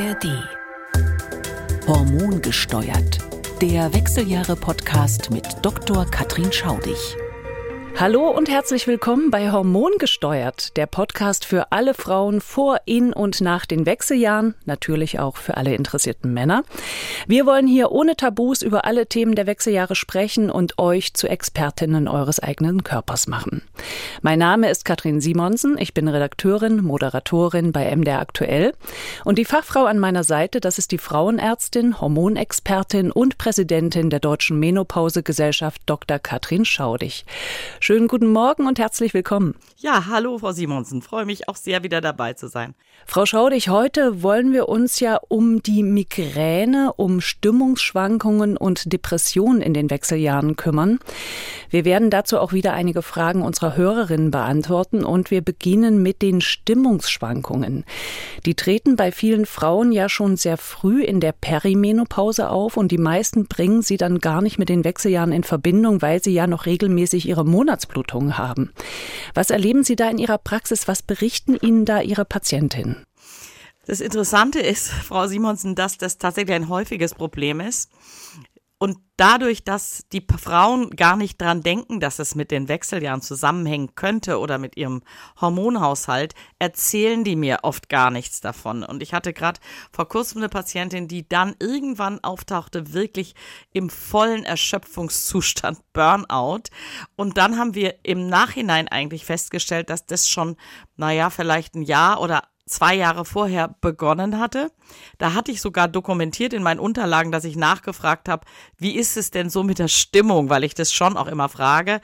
ARD. Hormongesteuert. Der Wechseljahre-Podcast mit Dr. Katrin Schaudig. Hallo und herzlich willkommen bei Hormongesteuert, der Podcast für alle Frauen vor, in und nach den Wechseljahren, natürlich auch für alle interessierten Männer. Wir wollen hier ohne Tabus über alle Themen der Wechseljahre sprechen und euch zu Expertinnen eures eigenen Körpers machen. Mein Name ist Katrin Simonsen, ich bin Redakteurin, Moderatorin bei MDR Aktuell und die Fachfrau an meiner Seite, das ist die Frauenärztin, Hormonexpertin und Präsidentin der Deutschen Menopausegesellschaft Dr. Katrin Schaudig. Schönen guten Morgen und herzlich willkommen. Ja, hallo Frau Simonsen, freue mich auch sehr wieder dabei zu sein. Frau Schaudig, heute wollen wir uns ja um die Migräne, um Stimmungsschwankungen und Depressionen in den Wechseljahren kümmern. Wir werden dazu auch wieder einige Fragen unserer Hörerinnen beantworten und wir beginnen mit den Stimmungsschwankungen. Die treten bei vielen Frauen ja schon sehr früh in der Perimenopause auf und die meisten bringen sie dann gar nicht mit den Wechseljahren in Verbindung, weil sie ja noch regelmäßig ihre Monatsblutungen haben. Was erleben Sie da in Ihrer Praxis? Was berichten Ihnen da Ihre Patientinnen? Das Interessante ist, Frau Simonsen, dass das tatsächlich ein häufiges Problem ist. Und dadurch, dass die Frauen gar nicht dran denken, dass es mit den Wechseljahren zusammenhängen könnte oder mit ihrem Hormonhaushalt, erzählen die mir oft gar nichts davon. Und ich hatte gerade vor kurzem eine Patientin, die dann irgendwann auftauchte, wirklich im vollen Erschöpfungszustand Burnout. Und dann haben wir im Nachhinein eigentlich festgestellt, dass das schon, naja, vielleicht ein Jahr oder zwei Jahre vorher begonnen hatte. Da hatte ich sogar dokumentiert in meinen Unterlagen, dass ich nachgefragt habe, wie ist es denn so mit der Stimmung, weil ich das schon auch immer frage.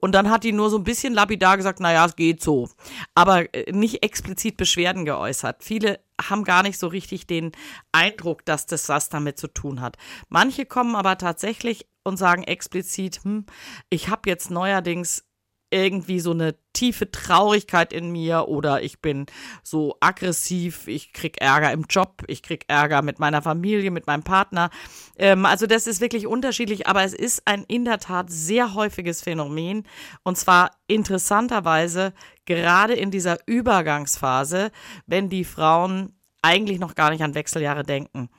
Und dann hat die nur so ein bisschen lapidar gesagt, naja, es geht so. Aber äh, nicht explizit Beschwerden geäußert. Viele haben gar nicht so richtig den Eindruck, dass das was damit zu tun hat. Manche kommen aber tatsächlich und sagen explizit, hm, ich habe jetzt neuerdings irgendwie so eine tiefe Traurigkeit in mir oder ich bin so aggressiv, ich krieg Ärger im Job, ich krieg Ärger mit meiner Familie, mit meinem Partner. Ähm, also das ist wirklich unterschiedlich, aber es ist ein in der Tat sehr häufiges Phänomen und zwar interessanterweise gerade in dieser Übergangsphase, wenn die Frauen eigentlich noch gar nicht an Wechseljahre denken.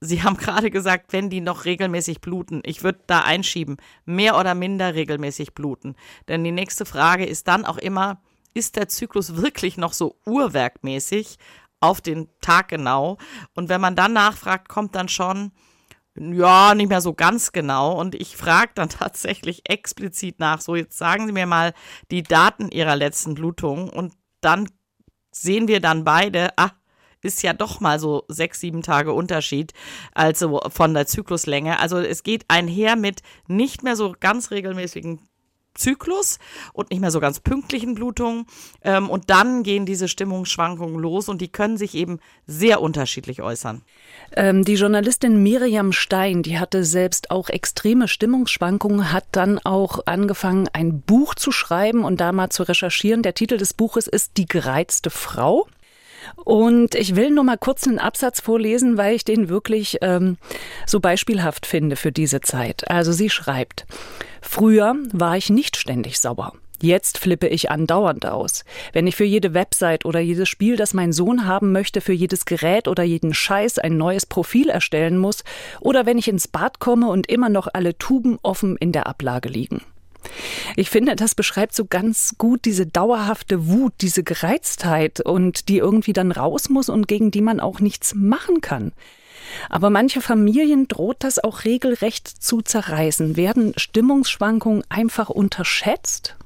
Sie haben gerade gesagt, wenn die noch regelmäßig bluten. Ich würde da einschieben, mehr oder minder regelmäßig bluten. Denn die nächste Frage ist dann auch immer, ist der Zyklus wirklich noch so uhrwerkmäßig auf den Tag genau? Und wenn man dann nachfragt, kommt dann schon, ja, nicht mehr so ganz genau. Und ich frage dann tatsächlich explizit nach, so jetzt sagen Sie mir mal die Daten Ihrer letzten Blutung und dann sehen wir dann beide, ah, ist ja doch mal so sechs, sieben Tage Unterschied, also von der Zykluslänge. Also es geht einher mit nicht mehr so ganz regelmäßigen Zyklus und nicht mehr so ganz pünktlichen Blutungen. Ähm, und dann gehen diese Stimmungsschwankungen los und die können sich eben sehr unterschiedlich äußern. Ähm, die Journalistin Miriam Stein, die hatte selbst auch extreme Stimmungsschwankungen, hat dann auch angefangen, ein Buch zu schreiben und da mal zu recherchieren. Der Titel des Buches ist Die gereizte Frau. Und ich will nur mal kurz einen Absatz vorlesen, weil ich den wirklich ähm, so beispielhaft finde für diese Zeit. Also sie schreibt, früher war ich nicht ständig sauer. Jetzt flippe ich andauernd aus. Wenn ich für jede Website oder jedes Spiel, das mein Sohn haben möchte, für jedes Gerät oder jeden Scheiß ein neues Profil erstellen muss, oder wenn ich ins Bad komme und immer noch alle Tuben offen in der Ablage liegen. Ich finde, das beschreibt so ganz gut diese dauerhafte Wut, diese Gereiztheit und die irgendwie dann raus muss und gegen die man auch nichts machen kann. Aber manche Familien droht das auch regelrecht zu zerreißen. Werden Stimmungsschwankungen einfach unterschätzt?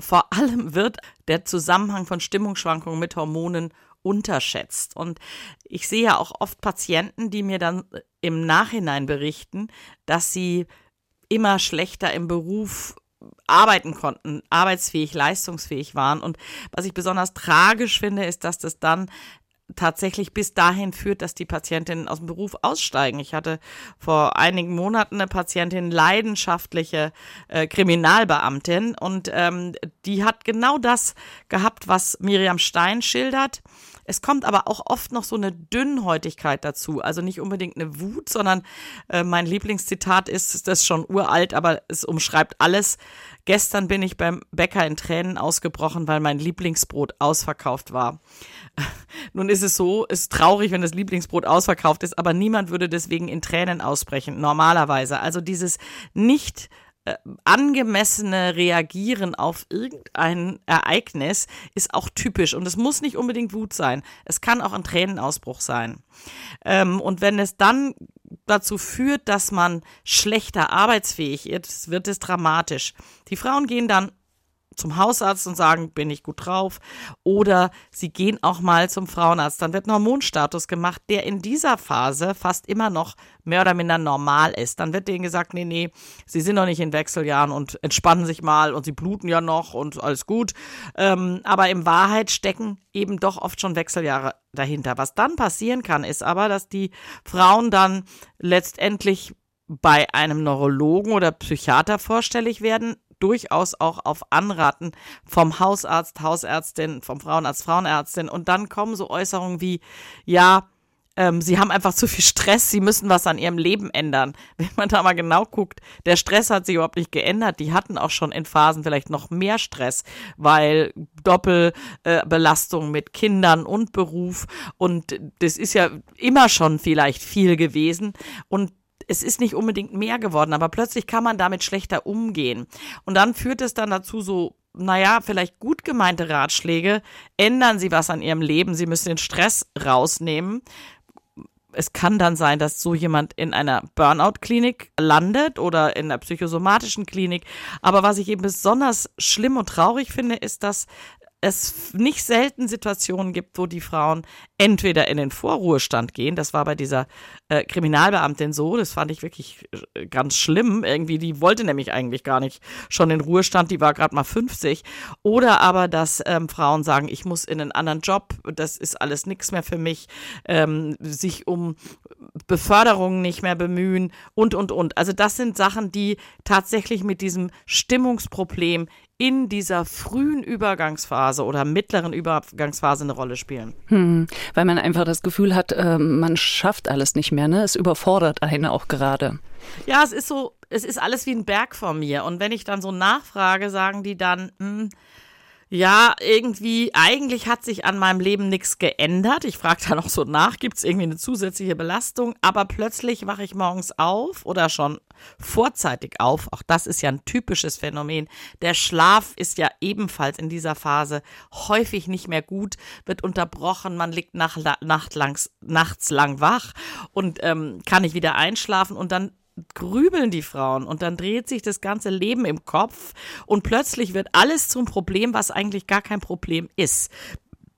Vor allem wird der Zusammenhang von Stimmungsschwankungen mit Hormonen unterschätzt. Und ich sehe ja auch oft Patienten, die mir dann im Nachhinein berichten, dass sie immer schlechter im Beruf arbeiten konnten, arbeitsfähig, leistungsfähig waren. Und was ich besonders tragisch finde, ist, dass das dann tatsächlich bis dahin führt, dass die Patientinnen aus dem Beruf aussteigen. Ich hatte vor einigen Monaten eine Patientin, leidenschaftliche äh, Kriminalbeamtin, und ähm, die hat genau das gehabt, was Miriam Stein schildert. Es kommt aber auch oft noch so eine Dünnhäutigkeit dazu. Also nicht unbedingt eine Wut, sondern äh, mein Lieblingszitat ist, das ist schon uralt, aber es umschreibt alles. Gestern bin ich beim Bäcker in Tränen ausgebrochen, weil mein Lieblingsbrot ausverkauft war. Nun ist es so, es ist traurig, wenn das Lieblingsbrot ausverkauft ist, aber niemand würde deswegen in Tränen ausbrechen, normalerweise. Also dieses nicht angemessene Reagieren auf irgendein Ereignis ist auch typisch und es muss nicht unbedingt Wut sein. Es kann auch ein Tränenausbruch sein. Ähm, und wenn es dann dazu führt, dass man schlechter arbeitsfähig ist, wird es dramatisch. Die Frauen gehen dann zum Hausarzt und sagen, bin ich gut drauf. Oder sie gehen auch mal zum Frauenarzt. Dann wird ein Hormonstatus gemacht, der in dieser Phase fast immer noch mehr oder minder normal ist. Dann wird denen gesagt, nee, nee, sie sind noch nicht in Wechseljahren und entspannen sich mal und sie bluten ja noch und alles gut. Ähm, aber in Wahrheit stecken eben doch oft schon Wechseljahre dahinter. Was dann passieren kann, ist aber, dass die Frauen dann letztendlich bei einem Neurologen oder Psychiater vorstellig werden, durchaus auch auf Anraten vom Hausarzt, Hausärztin, vom Frauenarzt, Frauenärztin. Und dann kommen so Äußerungen wie, ja, ähm, sie haben einfach zu viel Stress, sie müssen was an ihrem Leben ändern. Wenn man da mal genau guckt, der Stress hat sich überhaupt nicht geändert. Die hatten auch schon in Phasen vielleicht noch mehr Stress, weil Doppelbelastung äh, mit Kindern und Beruf und das ist ja immer schon vielleicht viel gewesen. Und es ist nicht unbedingt mehr geworden, aber plötzlich kann man damit schlechter umgehen. Und dann führt es dann dazu so, naja, vielleicht gut gemeinte Ratschläge, ändern Sie was an Ihrem Leben, Sie müssen den Stress rausnehmen. Es kann dann sein, dass so jemand in einer Burnout-Klinik landet oder in einer psychosomatischen Klinik. Aber was ich eben besonders schlimm und traurig finde, ist, dass es nicht selten Situationen gibt, wo die Frauen entweder in den Vorruhestand gehen, das war bei dieser äh, Kriminalbeamtin so, das fand ich wirklich äh, ganz schlimm, irgendwie, die wollte nämlich eigentlich gar nicht schon in Ruhestand, die war gerade mal 50, oder aber, dass ähm, Frauen sagen, ich muss in einen anderen Job, das ist alles nichts mehr für mich, ähm, sich um Beförderungen nicht mehr bemühen und, und, und. Also das sind Sachen, die tatsächlich mit diesem Stimmungsproblem in dieser frühen Übergangsphase oder mittleren Übergangsphase eine Rolle spielen. Hm, weil man einfach das Gefühl hat, äh, man schafft alles nicht mehr, ne? Es überfordert einen auch gerade. Ja, es ist so, es ist alles wie ein Berg vor mir. Und wenn ich dann so nachfrage, sagen die dann, hm, ja, irgendwie, eigentlich hat sich an meinem Leben nichts geändert. Ich frage dann auch so nach, gibt es irgendwie eine zusätzliche Belastung? Aber plötzlich wache ich morgens auf oder schon vorzeitig auf. Auch das ist ja ein typisches Phänomen. Der Schlaf ist ja ebenfalls in dieser Phase häufig nicht mehr gut, wird unterbrochen, man liegt nach, nacht langs, nachts lang wach und ähm, kann nicht wieder einschlafen und dann grübeln die Frauen und dann dreht sich das ganze Leben im Kopf und plötzlich wird alles zum Problem, was eigentlich gar kein Problem ist.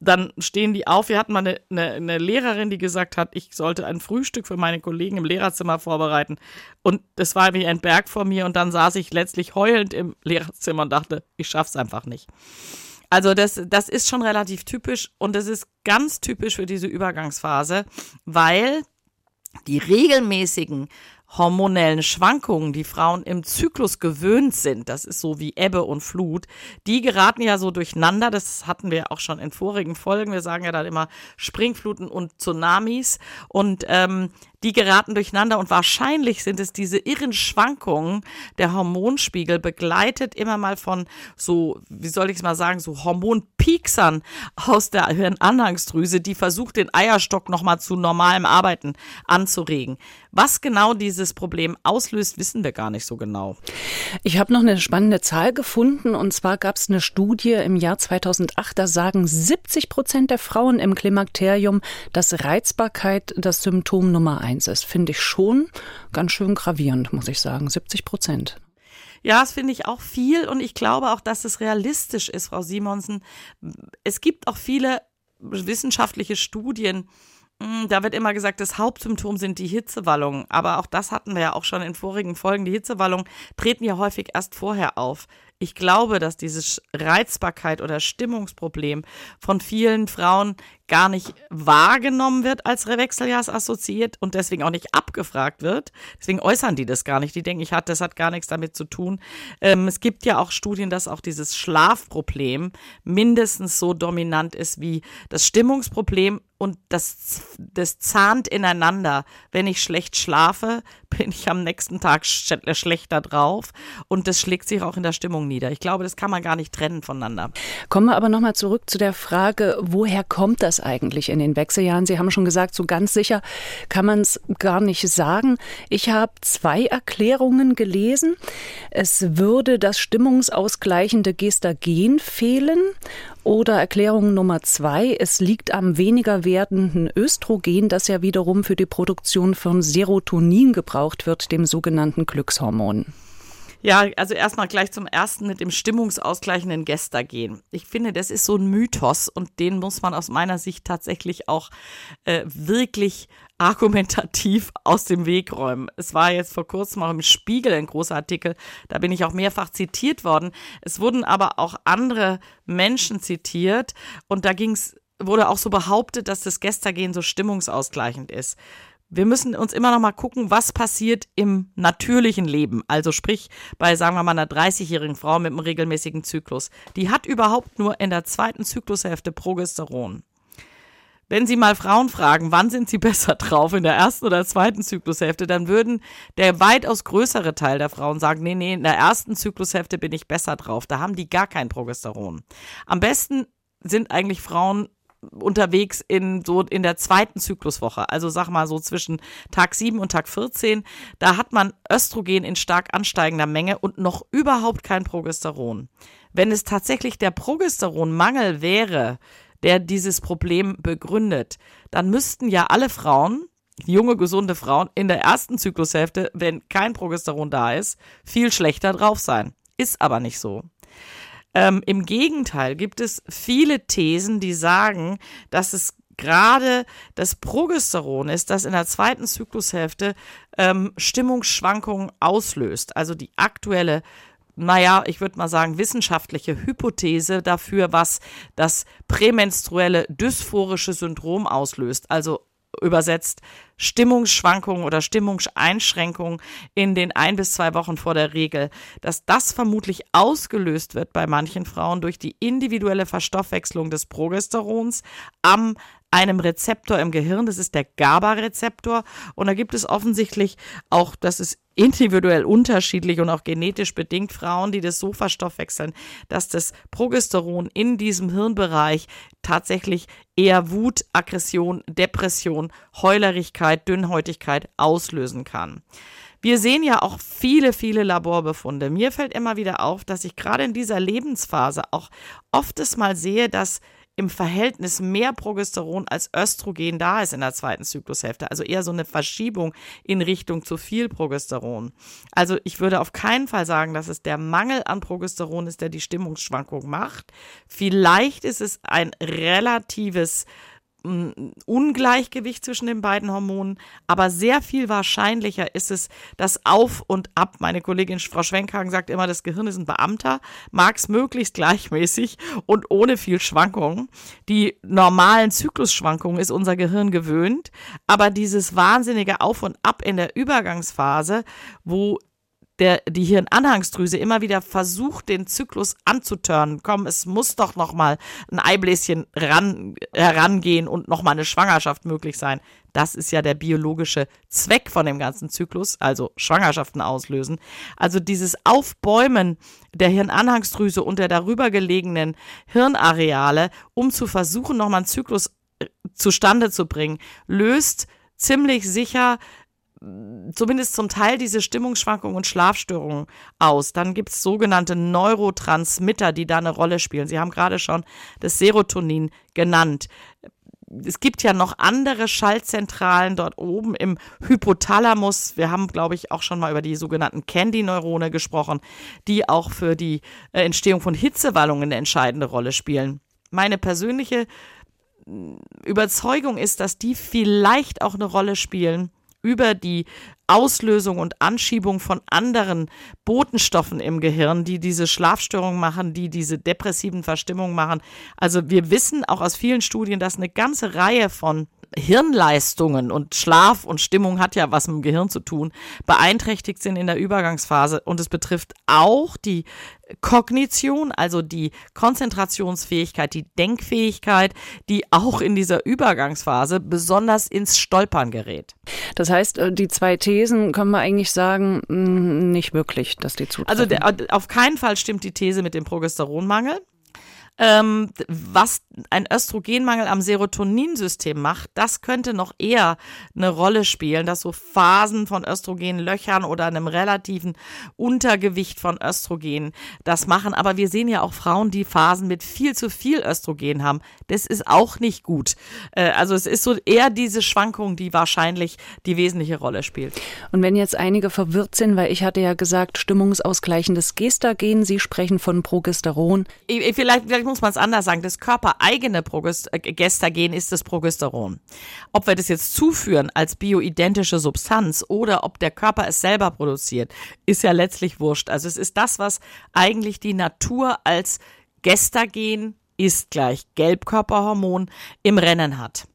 Dann stehen die auf. Wir hatten mal eine, eine, eine Lehrerin, die gesagt hat, ich sollte ein Frühstück für meine Kollegen im Lehrerzimmer vorbereiten. Und das war wie ein Berg vor mir. Und dann saß ich letztlich heulend im Lehrerzimmer und dachte, ich schaff's einfach nicht. Also das, das ist schon relativ typisch und das ist ganz typisch für diese Übergangsphase, weil die regelmäßigen hormonellen Schwankungen, die Frauen im Zyklus gewöhnt sind, das ist so wie Ebbe und Flut, die geraten ja so durcheinander. Das hatten wir auch schon in vorigen Folgen. Wir sagen ja dann immer Springfluten und Tsunamis. Und ähm, die geraten durcheinander und wahrscheinlich sind es diese irren Schwankungen der Hormonspiegel, begleitet immer mal von so, wie soll ich es mal sagen, so Hormonpieksern aus der Hirnanhangsdrüse, die versucht, den Eierstock nochmal zu normalem Arbeiten anzuregen. Was genau dieses Problem auslöst, wissen wir gar nicht so genau. Ich habe noch eine spannende Zahl gefunden und zwar gab es eine Studie im Jahr 2008, da sagen 70 Prozent der Frauen im Klimakterium, dass Reizbarkeit das Symptom Nummer eins ist. Finde ich schon ganz schön gravierend, muss ich sagen. 70 Prozent. Ja, das finde ich auch viel und ich glaube auch, dass es realistisch ist, Frau Simonsen. Es gibt auch viele wissenschaftliche Studien, hm, da wird immer gesagt, das Hauptsymptom sind die Hitzewallungen. Aber auch das hatten wir ja auch schon in vorigen Folgen. Die Hitzewallungen treten ja häufig erst vorher auf. Ich glaube, dass dieses Reizbarkeit oder Stimmungsproblem von vielen Frauen gar nicht wahrgenommen wird als Wechseljahrsassoziiert und deswegen auch nicht abgefragt wird. Deswegen äußern die das gar nicht. Die denken, ich hat, das hat gar nichts damit zu tun. Ähm, es gibt ja auch Studien, dass auch dieses Schlafproblem mindestens so dominant ist wie das Stimmungsproblem und das, das zahnt ineinander. Wenn ich schlecht schlafe, bin ich am nächsten Tag sch schlechter drauf und das schlägt sich auch in der Stimmung nieder. Ich glaube, das kann man gar nicht trennen voneinander. Kommen wir aber nochmal zurück zu der Frage, woher kommt das eigentlich in den Wechseljahren? Sie haben schon gesagt, so ganz sicher kann man es gar nicht sagen. Ich habe zwei Erklärungen gelesen. Es würde das stimmungsausgleichende Gestagen fehlen oder Erklärung Nummer zwei, es liegt am weniger werdenden Östrogen, das ja wiederum für die Produktion von Serotonin gebraucht wird, dem sogenannten Glückshormon. Ja, also erstmal gleich zum ersten mit dem stimmungsausgleichenden Gestagen. Ich finde, das ist so ein Mythos und den muss man aus meiner Sicht tatsächlich auch äh, wirklich argumentativ aus dem Weg räumen. Es war jetzt vor kurzem auch im Spiegel ein großer Artikel, da bin ich auch mehrfach zitiert worden. Es wurden aber auch andere Menschen zitiert und da ging's wurde auch so behauptet, dass das Gestagen so stimmungsausgleichend ist wir müssen uns immer noch mal gucken, was passiert im natürlichen Leben. Also sprich bei, sagen wir mal, einer 30-jährigen Frau mit einem regelmäßigen Zyklus. Die hat überhaupt nur in der zweiten Zyklushälfte Progesteron. Wenn Sie mal Frauen fragen, wann sind sie besser drauf, in der ersten oder zweiten Zyklushälfte, dann würden der weitaus größere Teil der Frauen sagen, nee, nee, in der ersten Zyklushälfte bin ich besser drauf. Da haben die gar kein Progesteron. Am besten sind eigentlich Frauen unterwegs in so in der zweiten Zykluswoche, also sag mal so zwischen Tag 7 und Tag 14, da hat man Östrogen in stark ansteigender Menge und noch überhaupt kein Progesteron. Wenn es tatsächlich der Progesteronmangel wäre, der dieses Problem begründet, dann müssten ja alle Frauen, junge, gesunde Frauen, in der ersten Zyklushälfte, wenn kein Progesteron da ist, viel schlechter drauf sein. Ist aber nicht so. Ähm, Im Gegenteil gibt es viele Thesen, die sagen, dass es gerade das Progesteron ist, das in der zweiten Zyklushälfte ähm, Stimmungsschwankungen auslöst. Also die aktuelle naja, ich würde mal sagen, wissenschaftliche Hypothese dafür, was das prämenstruelle dysphorische Syndrom auslöst. Also übersetzt Stimmungsschwankungen oder Stimmungseinschränkungen in den ein bis zwei Wochen vor der Regel, dass das vermutlich ausgelöst wird bei manchen Frauen durch die individuelle Verstoffwechslung des Progesterons am einem Rezeptor im Gehirn, das ist der GABA-Rezeptor. Und da gibt es offensichtlich auch, das ist individuell unterschiedlich und auch genetisch bedingt Frauen, die das so verstoffwechseln, dass das Progesteron in diesem Hirnbereich tatsächlich eher Wut, Aggression, Depression, Heulerigkeit, Dünnhäutigkeit auslösen kann. Wir sehen ja auch viele, viele Laborbefunde. Mir fällt immer wieder auf, dass ich gerade in dieser Lebensphase auch oft mal sehe, dass im Verhältnis mehr Progesteron als Östrogen da ist in der zweiten Zyklushälfte. Also eher so eine Verschiebung in Richtung zu viel Progesteron. Also ich würde auf keinen Fall sagen, dass es der Mangel an Progesteron ist, der die Stimmungsschwankung macht. Vielleicht ist es ein relatives Ungleichgewicht zwischen den beiden Hormonen, aber sehr viel wahrscheinlicher ist es das Auf und Ab. Meine Kollegin Frau Schwenkhagen sagt immer, das Gehirn ist ein Beamter, mag es möglichst gleichmäßig und ohne viel Schwankungen. Die normalen Zyklusschwankungen ist unser Gehirn gewöhnt, aber dieses wahnsinnige Auf und Ab in der Übergangsphase, wo der, die Hirnanhangsdrüse immer wieder versucht, den Zyklus anzuturnen. Komm, es muss doch noch mal ein Eibläschen ran, herangehen und noch mal eine Schwangerschaft möglich sein. Das ist ja der biologische Zweck von dem ganzen Zyklus, also Schwangerschaften auslösen. Also dieses Aufbäumen der Hirnanhangsdrüse und der darüber gelegenen Hirnareale, um zu versuchen, nochmal einen Zyklus äh, zustande zu bringen, löst ziemlich sicher zumindest zum Teil diese Stimmungsschwankungen und Schlafstörungen aus. Dann gibt es sogenannte Neurotransmitter, die da eine Rolle spielen. Sie haben gerade schon das Serotonin genannt. Es gibt ja noch andere Schaltzentralen dort oben im Hypothalamus. Wir haben, glaube ich, auch schon mal über die sogenannten Candy-Neurone gesprochen, die auch für die äh, Entstehung von Hitzewallungen eine entscheidende Rolle spielen. Meine persönliche Überzeugung ist, dass die vielleicht auch eine Rolle spielen über die Auslösung und Anschiebung von anderen Botenstoffen im Gehirn, die diese Schlafstörung machen, die diese depressiven Verstimmungen machen. Also wir wissen auch aus vielen Studien, dass eine ganze Reihe von Hirnleistungen und Schlaf und Stimmung hat ja was mit dem Gehirn zu tun, beeinträchtigt sind in der Übergangsphase. Und es betrifft auch die Kognition, also die Konzentrationsfähigkeit, die Denkfähigkeit, die auch in dieser Übergangsphase besonders ins Stolpern gerät. Das heißt, äh, die zwei Thesen können wir eigentlich sagen, mm, nicht wirklich, dass die zutreffen. Also der, auf keinen Fall stimmt die These mit dem Progesteronmangel. Ähm, was ein Östrogenmangel am Serotoninsystem macht, das könnte noch eher eine Rolle spielen, dass so Phasen von Östrogenlöchern oder einem relativen Untergewicht von Östrogen das machen. Aber wir sehen ja auch Frauen, die Phasen mit viel zu viel Östrogen haben. Das ist auch nicht gut. Äh, also es ist so eher diese Schwankung, die wahrscheinlich die wesentliche Rolle spielt. Und wenn jetzt einige verwirrt sind, weil ich hatte ja gesagt, stimmungsausgleichendes Gestagen, Sie sprechen von Progesteron. Vielleicht, vielleicht muss man es anders sagen, das körpereigene Progest äh, Gestagen ist das Progesteron. Ob wir das jetzt zuführen als bioidentische Substanz oder ob der Körper es selber produziert, ist ja letztlich wurscht. Also es ist das, was eigentlich die Natur als Gestagen ist gleich Gelbkörperhormon im Rennen hat.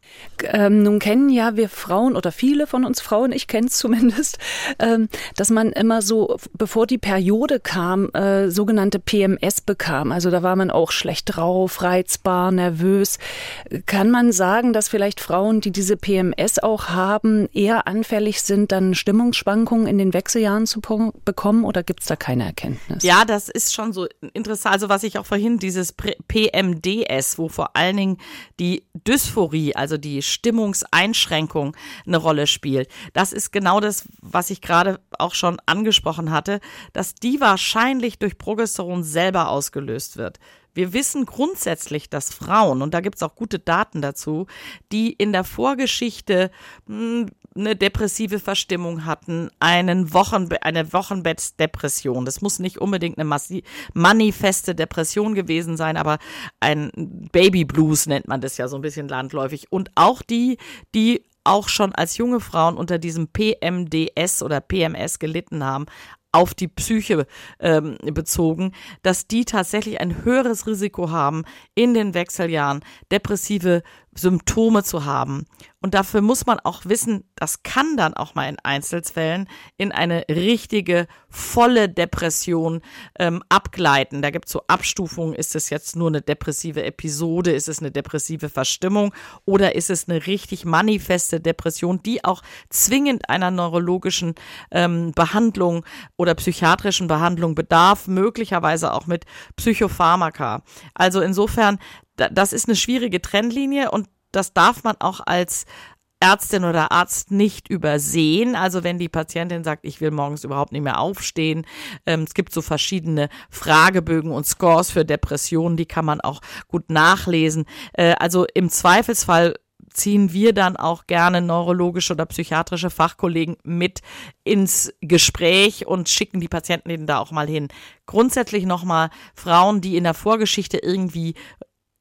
Ähm, nun kennen ja wir Frauen oder viele von uns Frauen, ich kenne es zumindest, ähm, dass man immer so, bevor die Periode kam, äh, sogenannte PMS bekam. Also da war man auch schlecht drauf, reizbar, nervös. Kann man sagen, dass vielleicht Frauen, die diese PMS auch haben, eher anfällig sind, dann Stimmungsschwankungen in den Wechseljahren zu bekommen oder gibt es da keine Erkenntnis? Ja, das ist schon so interessant. Also was ich auch vorhin, dieses PMDS, wo vor allen Dingen die Dysphorie, also die Stimmungseinschränkung eine Rolle spielt. Das ist genau das, was ich gerade auch schon angesprochen hatte, dass die wahrscheinlich durch Progesteron selber ausgelöst wird. Wir wissen grundsätzlich, dass Frauen, und da gibt es auch gute Daten dazu, die in der Vorgeschichte mh, hm, eine depressive Verstimmung hatten, einen Wochenbe eine Wochenbettdepression. Das muss nicht unbedingt eine manifeste Depression gewesen sein, aber ein Baby Blues nennt man das ja so ein bisschen landläufig. Und auch die, die auch schon als junge Frauen unter diesem PMDS oder PMS gelitten haben, auf die Psyche ähm, bezogen, dass die tatsächlich ein höheres Risiko haben, in den Wechseljahren depressive Symptome zu haben. Und dafür muss man auch wissen, das kann dann auch mal in Einzelfällen in eine richtige, volle Depression ähm, abgleiten. Da gibt es so Abstufungen, ist es jetzt nur eine depressive Episode, ist es eine depressive Verstimmung oder ist es eine richtig manifeste Depression, die auch zwingend einer neurologischen ähm, Behandlung oder psychiatrischen Behandlung bedarf, möglicherweise auch mit Psychopharmaka. Also insofern das ist eine schwierige Trennlinie und das darf man auch als Ärztin oder Arzt nicht übersehen. Also wenn die Patientin sagt, ich will morgens überhaupt nicht mehr aufstehen. Ähm, es gibt so verschiedene Fragebögen und Scores für Depressionen, die kann man auch gut nachlesen. Äh, also im Zweifelsfall ziehen wir dann auch gerne neurologische oder psychiatrische Fachkollegen mit ins Gespräch und schicken die Patienten da auch mal hin. Grundsätzlich nochmal Frauen, die in der Vorgeschichte irgendwie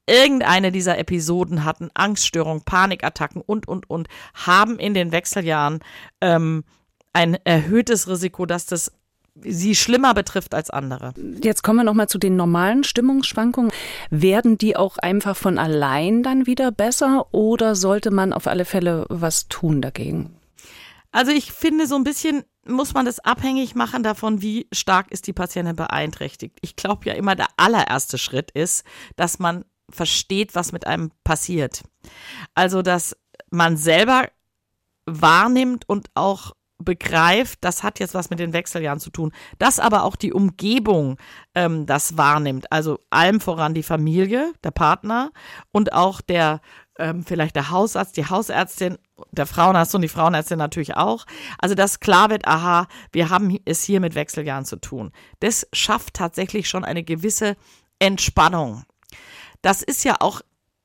irgendeine dieser Episoden hatten Angststörungen, Panikattacken und, und, und, haben in den Wechseljahren ähm, ein erhöhtes Risiko, dass das sie schlimmer betrifft als andere. Jetzt kommen wir nochmal zu den normalen Stimmungsschwankungen. Werden die auch einfach von allein dann wieder besser oder sollte man auf alle Fälle was tun dagegen? Also ich finde, so ein bisschen muss man das abhängig machen davon, wie stark ist die Patientin beeinträchtigt. Ich glaube ja immer, der allererste Schritt ist, dass man versteht, was mit einem passiert. Also, dass man selber wahrnimmt und auch begreift, das hat jetzt was mit den Wechseljahren zu tun, dass aber auch die Umgebung ähm, das wahrnimmt, also allem voran die Familie, der Partner und auch der ähm, vielleicht der Hausarzt, die Hausärztin, der Frauenarzt und die Frauenärztin natürlich auch. Also dass klar wird, aha, wir haben es hier mit Wechseljahren zu tun. Das schafft tatsächlich schon eine gewisse Entspannung das ist ja auch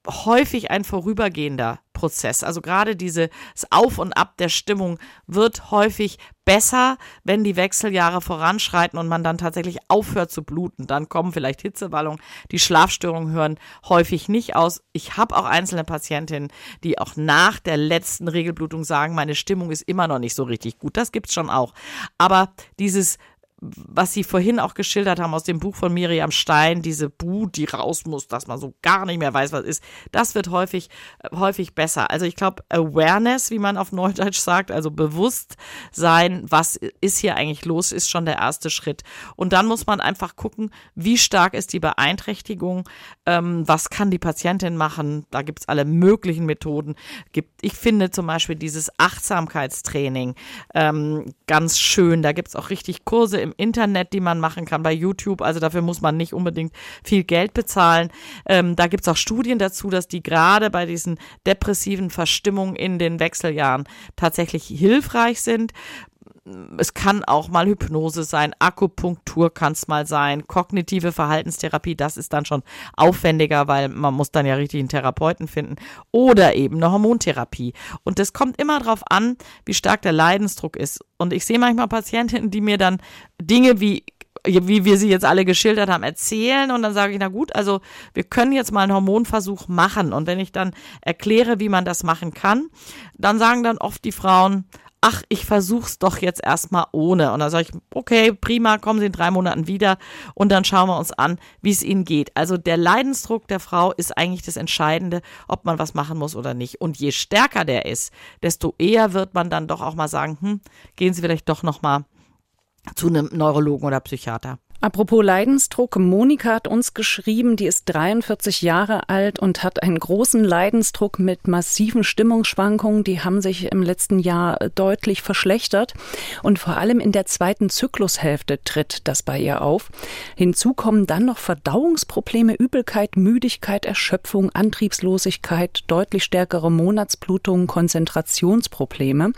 häufig ein vorübergehender Lernprozess. Also gerade dieses Auf und Ab der Stimmung wird häufig besser, wenn die Wechseljahre voranschreiten und man dann tatsächlich aufhört zu bluten. Dann kommen vielleicht Hitzewallungen. Die Schlafstörungen hören häufig nicht aus. Ich habe auch einzelne Patientinnen, die auch nach der letzten Regelblutung sagen, meine Stimmung ist immer noch nicht so richtig gut. Das gibt's schon auch. Aber dieses was Sie vorhin auch geschildert haben aus dem Buch von Miriam Stein, diese Bu, die raus muss, dass man so gar nicht mehr weiß, was ist, das wird häufig, häufig besser. Also ich glaube, Awareness, wie man auf Neudeutsch sagt, also Bewusstsein, was ist hier eigentlich los, ist schon der erste Schritt. Und dann muss man einfach gucken, wie stark ist die Beeinträchtigung, ähm, was kann die Patientin machen. Da gibt es alle möglichen Methoden. Gibt, ich finde zum Beispiel dieses Achtsamkeitstraining ähm, ganz schön. Da gibt es auch richtig Kurse im im Internet, die man machen kann bei YouTube. Also dafür muss man nicht unbedingt viel Geld bezahlen. Ähm, da gibt es auch Studien dazu, dass die gerade bei diesen depressiven Verstimmungen in den Wechseljahren tatsächlich hilfreich sind es kann auch mal Hypnose sein, Akupunktur kann es mal sein, kognitive Verhaltenstherapie, das ist dann schon aufwendiger, weil man muss dann ja richtig einen Therapeuten finden oder eben eine Hormontherapie. Und das kommt immer darauf an, wie stark der Leidensdruck ist. Und ich sehe manchmal Patientinnen, die mir dann Dinge wie wie wir sie jetzt alle geschildert haben, erzählen und dann sage ich, na gut, also wir können jetzt mal einen Hormonversuch machen und wenn ich dann erkläre, wie man das machen kann, dann sagen dann oft die Frauen, ach, ich versuch's doch jetzt erstmal ohne. Und dann sage ich, okay, prima, kommen Sie in drei Monaten wieder und dann schauen wir uns an, wie es Ihnen geht. Also der Leidensdruck der Frau ist eigentlich das Entscheidende, ob man was machen muss oder nicht. Und je stärker der ist, desto eher wird man dann doch auch mal sagen, hm, gehen Sie vielleicht doch nochmal zu einem Neurologen oder Psychiater. Apropos Leidensdruck, Monika hat uns geschrieben, die ist 43 Jahre alt und hat einen großen Leidensdruck mit massiven Stimmungsschwankungen. Die haben sich im letzten Jahr deutlich verschlechtert und vor allem in der zweiten Zyklushälfte tritt das bei ihr auf. Hinzu kommen dann noch Verdauungsprobleme, Übelkeit, Müdigkeit, Erschöpfung, Antriebslosigkeit, deutlich stärkere Monatsblutungen, Konzentrationsprobleme.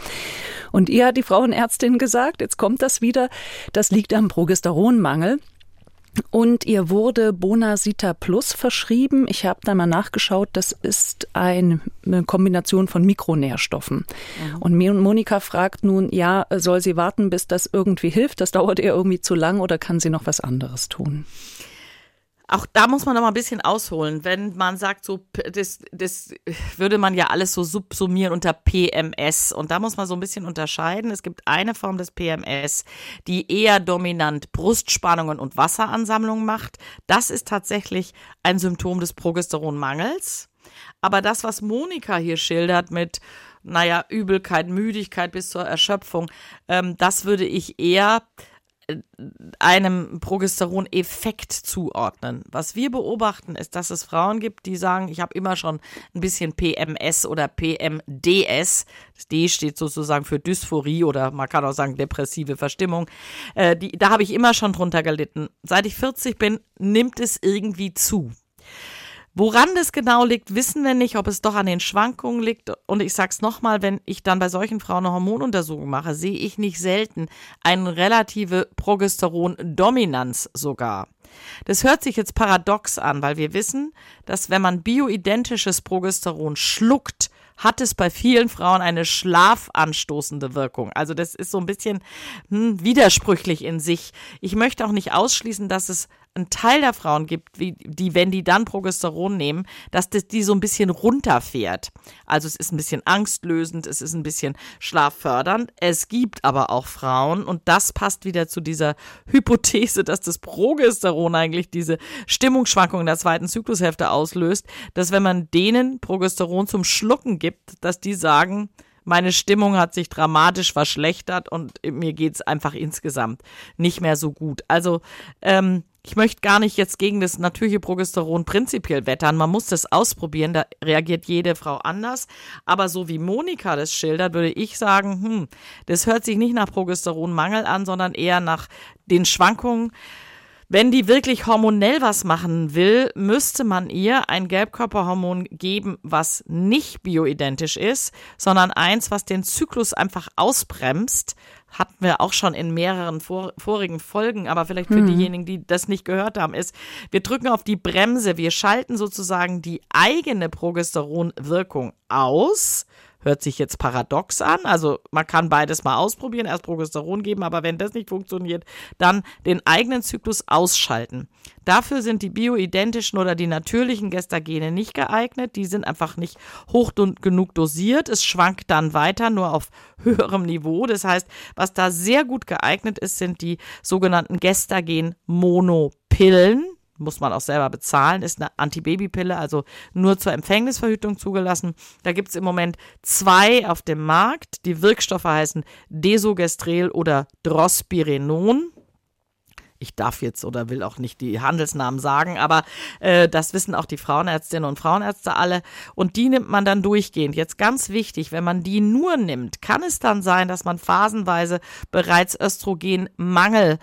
Und ihr hat die Frauenärztin gesagt, jetzt kommt das wieder, das liegt am Progesteronmangel. Und ihr wurde Bonasita Plus verschrieben. Ich habe da mal nachgeschaut, das ist eine Kombination von Mikronährstoffen. Mhm. Und Monika fragt nun, ja, soll sie warten, bis das irgendwie hilft? Das dauert ihr irgendwie zu lang oder kann sie noch was anderes tun? Auch da muss man noch mal ein bisschen ausholen. Wenn man sagt, so, das, das würde man ja alles so subsumieren unter PMS. Und da muss man so ein bisschen unterscheiden. Es gibt eine Form des PMS, die eher dominant Brustspannungen und Wasseransammlungen macht. Das ist tatsächlich ein Symptom des Progesteronmangels. Aber das, was Monika hier schildert mit, naja, Übelkeit, Müdigkeit bis zur Erschöpfung, ähm, das würde ich eher einem Progesteroneffekt zuordnen. Was wir beobachten, ist, dass es Frauen gibt, die sagen, ich habe immer schon ein bisschen PMS oder PMDS. Das D steht sozusagen für Dysphorie oder man kann auch sagen depressive Verstimmung. Äh, die, da habe ich immer schon drunter gelitten. Seit ich 40 bin, nimmt es irgendwie zu. Woran das genau liegt, wissen wir nicht, ob es doch an den Schwankungen liegt. Und ich sag's nochmal, wenn ich dann bei solchen Frauen eine Hormonuntersuchung mache, sehe ich nicht selten eine relative Progesterondominanz sogar. Das hört sich jetzt paradox an, weil wir wissen, dass wenn man bioidentisches Progesteron schluckt, hat es bei vielen Frauen eine schlafanstoßende Wirkung. Also das ist so ein bisschen hm, widersprüchlich in sich. Ich möchte auch nicht ausschließen, dass es einen Teil der Frauen gibt, die, wenn die dann Progesteron nehmen, dass das die so ein bisschen runterfährt. Also es ist ein bisschen angstlösend, es ist ein bisschen schlaffördernd. Es gibt aber auch Frauen, und das passt wieder zu dieser Hypothese, dass das Progesteron eigentlich diese Stimmungsschwankungen der zweiten Zyklushälfte auslöst, dass wenn man denen Progesteron zum Schlucken gibt, dass die sagen, meine Stimmung hat sich dramatisch verschlechtert und mir geht's einfach insgesamt nicht mehr so gut. Also ähm, ich möchte gar nicht jetzt gegen das natürliche Progesteron prinzipiell wettern. Man muss das ausprobieren. Da reagiert jede Frau anders. Aber so wie Monika das schildert, würde ich sagen, hm, das hört sich nicht nach Progesteronmangel an, sondern eher nach den Schwankungen. Wenn die wirklich hormonell was machen will, müsste man ihr ein Gelbkörperhormon geben, was nicht bioidentisch ist, sondern eins, was den Zyklus einfach ausbremst, hatten wir auch schon in mehreren vor, vorigen Folgen, aber vielleicht für hm. diejenigen, die das nicht gehört haben, ist, wir drücken auf die Bremse, wir schalten sozusagen die eigene Progesteronwirkung aus Hört sich jetzt paradox an. Also man kann beides mal ausprobieren, erst Progesteron geben, aber wenn das nicht funktioniert, dann den eigenen Zyklus ausschalten. Dafür sind die bioidentischen oder die natürlichen Gestagene nicht geeignet. Die sind einfach nicht hoch genug dosiert. Es schwankt dann weiter, nur auf höherem Niveau. Das heißt, was da sehr gut geeignet ist, sind die sogenannten Gestagen-Monopillen muss man auch selber bezahlen, ist eine Antibabypille, also nur zur Empfängnisverhütung zugelassen. Da gibt es im Moment zwei auf dem Markt. Die Wirkstoffe heißen Desogestrel oder Drospirenon ich darf jetzt oder will auch nicht die Handelsnamen sagen, aber äh, das wissen auch die Frauenärztinnen und Frauenärzte alle. Und die nimmt man dann durchgehend. Jetzt ganz wichtig, wenn man die nur nimmt, kann es dann sein, dass man phasenweise bereits Östrogenmangel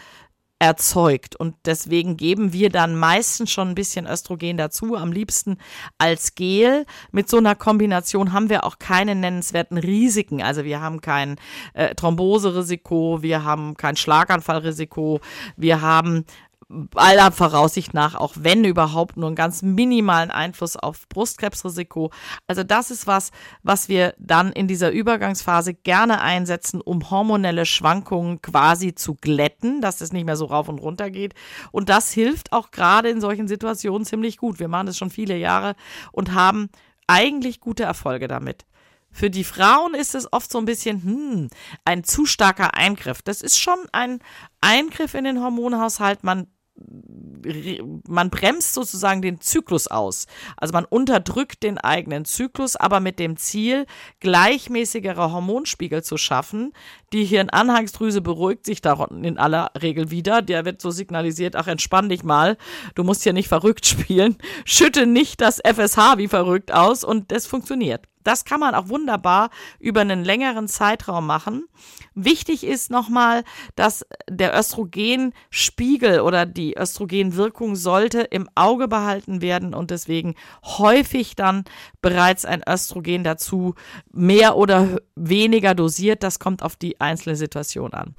erzeugt. Und deswegen geben wir dann meistens schon ein bisschen Östrogen dazu, am liebsten als Gel. Mit so einer Kombination haben wir auch keine nennenswerten Risiken. Also wir haben kein äh, Thromboserisiko, wir haben kein Schlaganfallrisiko, wir haben aller Voraussicht nach, auch wenn überhaupt, nur einen ganz minimalen Einfluss auf Brustkrebsrisiko. Also das ist was, was wir dann in dieser Übergangsphase gerne einsetzen, um hormonelle Schwankungen quasi zu glätten, dass es nicht mehr so rauf und runter geht. Und das hilft auch gerade in solchen Situationen ziemlich gut. Wir machen das schon viele Jahre und haben eigentlich gute Erfolge damit. Für die Frauen ist es oft so ein bisschen, hm, ein zu starker Eingriff. Das ist schon ein Eingriff in den Hormonhaushalt. Man man bremst sozusagen den Zyklus aus. Also man unterdrückt den eigenen Zyklus, aber mit dem Ziel, gleichmäßigere Hormonspiegel zu schaffen. Die Hirnanhangsdrüse beruhigt sich da in aller Regel wieder. Der wird so signalisiert, ach, entspann dich mal. Du musst hier nicht verrückt spielen. Schütte nicht das FSH wie verrückt aus und das funktioniert. Das kann man auch wunderbar über einen längeren Zeitraum machen. Wichtig ist nochmal, dass der Östrogenspiegel oder die Östrogenwirkung sollte im Auge behalten werden und deswegen häufig dann bereits ein Östrogen dazu mehr oder weniger dosiert. Das kommt auf die einzelne Situation an.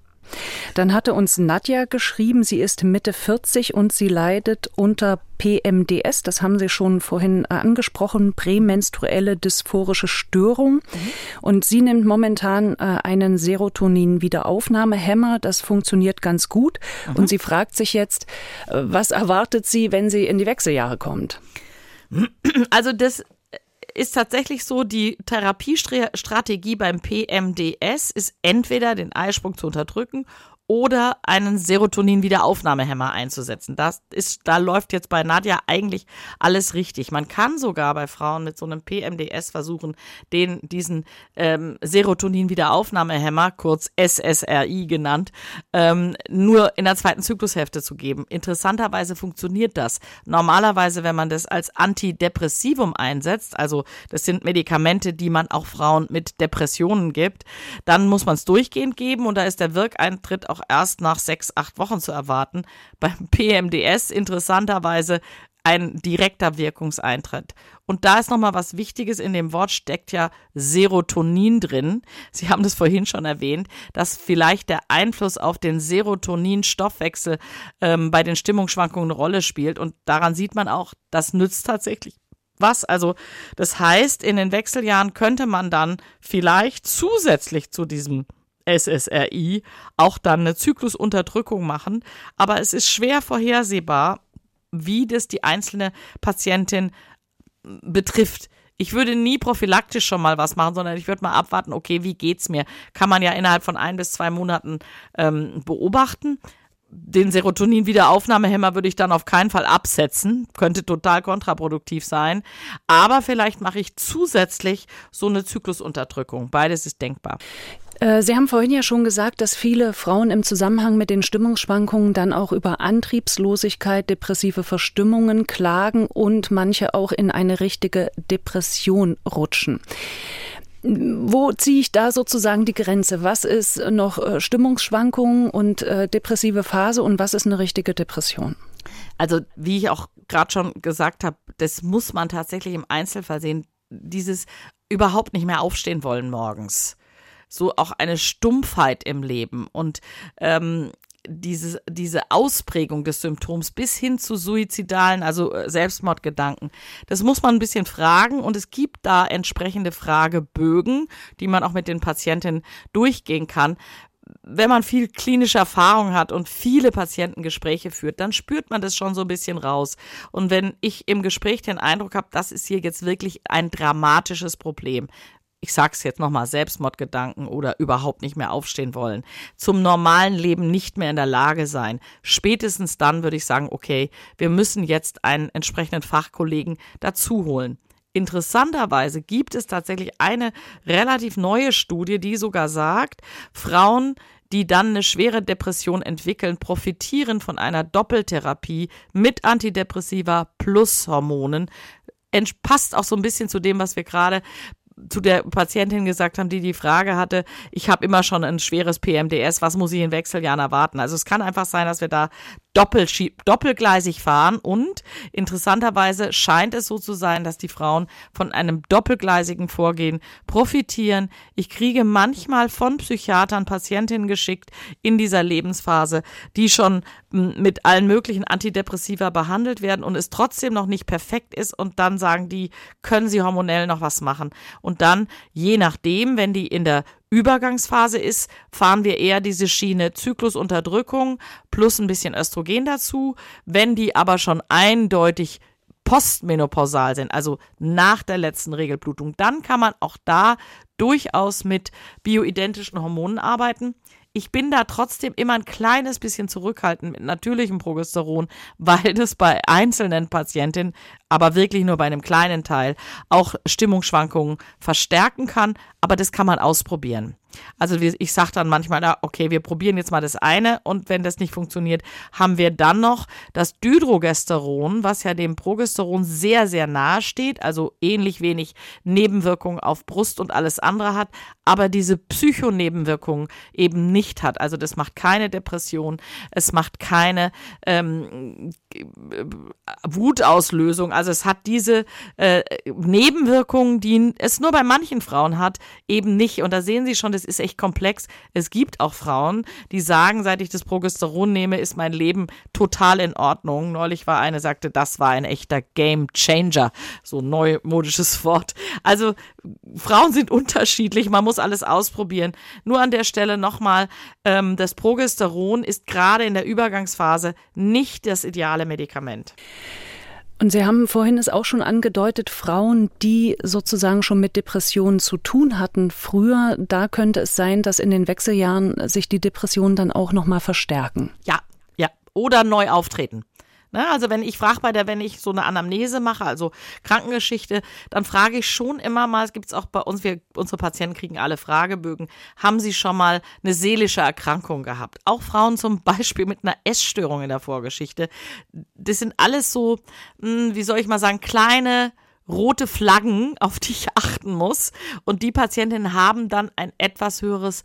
Dann hatte uns Nadja geschrieben, sie ist Mitte 40 und sie leidet unter PMDS, das haben Sie schon vorhin angesprochen, prämenstruelle dysphorische Störung. Mhm. Und sie nimmt momentan äh, einen Serotonin-Wiederaufnahmehemmer. Das funktioniert ganz gut. Mhm. Und sie fragt sich jetzt, äh, was erwartet sie, wenn sie in die Wechseljahre kommt? Also das ist tatsächlich so, die Therapiestrategie beim PMDS ist entweder den Eisprung zu unterdrücken oder einen Serotonin-Wiederaufnahmehemmer einzusetzen. Das ist, da läuft jetzt bei Nadja eigentlich alles richtig. Man kann sogar bei Frauen mit so einem PMDS versuchen, den, diesen ähm, Serotonin-Wiederaufnahmehemmer, kurz SSRI genannt, ähm, nur in der zweiten Zyklushälfte zu geben. Interessanterweise funktioniert das. Normalerweise, wenn man das als Antidepressivum einsetzt, also das sind Medikamente, die man auch Frauen mit Depressionen gibt, dann muss man es durchgehend geben und da ist der Wirkeintritt auch auch erst nach sechs, acht Wochen zu erwarten. Beim PMDS interessanterweise ein direkter Wirkungseintritt. Und da ist nochmal was Wichtiges. In dem Wort steckt ja Serotonin drin. Sie haben das vorhin schon erwähnt, dass vielleicht der Einfluss auf den Serotonin-Stoffwechsel ähm, bei den Stimmungsschwankungen eine Rolle spielt. Und daran sieht man auch, das nützt tatsächlich was. Also das heißt, in den Wechseljahren könnte man dann vielleicht zusätzlich zu diesem SSRI auch dann eine Zyklusunterdrückung machen. Aber es ist schwer vorhersehbar, wie das die einzelne Patientin betrifft. Ich würde nie prophylaktisch schon mal was machen, sondern ich würde mal abwarten, okay, wie geht's mir? Kann man ja innerhalb von ein bis zwei Monaten ähm, beobachten. Den Serotonin-Wiederaufnahmehemmer würde ich dann auf keinen Fall absetzen. Könnte total kontraproduktiv sein. Aber vielleicht mache ich zusätzlich so eine Zyklusunterdrückung. Beides ist denkbar. Äh, Sie haben vorhin ja schon gesagt, dass viele Frauen im Zusammenhang mit den Stimmungsschwankungen dann auch über Antriebslosigkeit, depressive Verstimmungen klagen und manche auch in eine richtige Depression rutschen. Wo ziehe ich da sozusagen die Grenze? Was ist noch äh, Stimmungsschwankungen und äh, depressive Phase und was ist eine richtige Depression? Also, wie ich auch gerade schon gesagt habe, das muss man tatsächlich im Einzelfall sehen. Dieses überhaupt nicht mehr aufstehen wollen morgens so auch eine Stumpfheit im Leben und ähm, diese, diese Ausprägung des Symptoms bis hin zu suizidalen, also äh, Selbstmordgedanken. Das muss man ein bisschen fragen und es gibt da entsprechende Fragebögen, die man auch mit den Patientinnen durchgehen kann. Wenn man viel klinische Erfahrung hat und viele Patientengespräche führt, dann spürt man das schon so ein bisschen raus. Und wenn ich im Gespräch den Eindruck habe, das ist hier jetzt wirklich ein dramatisches Problem, ich sag's jetzt nochmal, Selbstmordgedanken oder überhaupt nicht mehr aufstehen wollen, zum normalen Leben nicht mehr in der Lage sein. Spätestens dann würde ich sagen, okay, wir müssen jetzt einen entsprechenden Fachkollegen dazu holen. Interessanterweise gibt es tatsächlich eine relativ neue Studie, die sogar sagt, Frauen, die dann eine schwere Depression entwickeln, profitieren von einer Doppeltherapie mit Antidepressiva plus Hormonen passt auch so ein bisschen zu dem, was wir gerade zu der Patientin gesagt haben, die die Frage hatte, ich habe immer schon ein schweres PMDS, was muss ich in Wechseljahren erwarten? Also es kann einfach sein, dass wir da doppelgleisig fahren und interessanterweise scheint es so zu sein, dass die Frauen von einem doppelgleisigen Vorgehen profitieren. Ich kriege manchmal von Psychiatern Patientinnen geschickt in dieser Lebensphase, die schon mit allen möglichen Antidepressiva behandelt werden und es trotzdem noch nicht perfekt ist und dann sagen die, können sie hormonell noch was machen? Und dann, je nachdem, wenn die in der Übergangsphase ist, fahren wir eher diese Schiene Zyklusunterdrückung plus ein bisschen Östrogen dazu. Wenn die aber schon eindeutig postmenopausal sind, also nach der letzten Regelblutung, dann kann man auch da durchaus mit bioidentischen Hormonen arbeiten. Ich bin da trotzdem immer ein kleines bisschen zurückhaltend mit natürlichem Progesteron, weil das bei einzelnen Patientinnen, aber wirklich nur bei einem kleinen Teil, auch Stimmungsschwankungen verstärken kann. Aber das kann man ausprobieren. Also ich sage dann manchmal, okay, wir probieren jetzt mal das eine und wenn das nicht funktioniert, haben wir dann noch das Dydrogesteron, was ja dem Progesteron sehr, sehr nahe steht, also ähnlich wenig Nebenwirkungen auf Brust und alles andere hat, aber diese Psychonebenwirkungen eben nicht hat. Also das macht keine Depression, es macht keine ähm, Wutauslösung, also es hat diese äh, Nebenwirkungen, die es nur bei manchen Frauen hat, eben nicht. Und da sehen Sie schon, das ist echt komplex. Es gibt auch Frauen, die sagen, seit ich das Progesteron nehme, ist mein Leben total in Ordnung. Neulich war eine, sagte, das war ein echter Game Changer. So neumodisches Wort. Also Frauen sind unterschiedlich, man muss alles ausprobieren. Nur an der Stelle nochmal, ähm, das Progesteron ist gerade in der Übergangsphase nicht das ideale Medikament. Und Sie haben vorhin es auch schon angedeutet, Frauen, die sozusagen schon mit Depressionen zu tun hatten früher, da könnte es sein, dass in den Wechseljahren sich die Depressionen dann auch nochmal verstärken. Ja, ja. Oder neu auftreten. Ne, also wenn ich frage bei der, wenn ich so eine Anamnese mache, also Krankengeschichte, dann frage ich schon immer mal, es gibt es auch bei uns, wir, unsere Patienten kriegen alle Fragebögen, haben sie schon mal eine seelische Erkrankung gehabt? Auch Frauen zum Beispiel mit einer Essstörung in der Vorgeschichte. Das sind alles so, hm, wie soll ich mal sagen, kleine rote Flaggen, auf die ich achten muss. Und die Patientinnen haben dann ein etwas höheres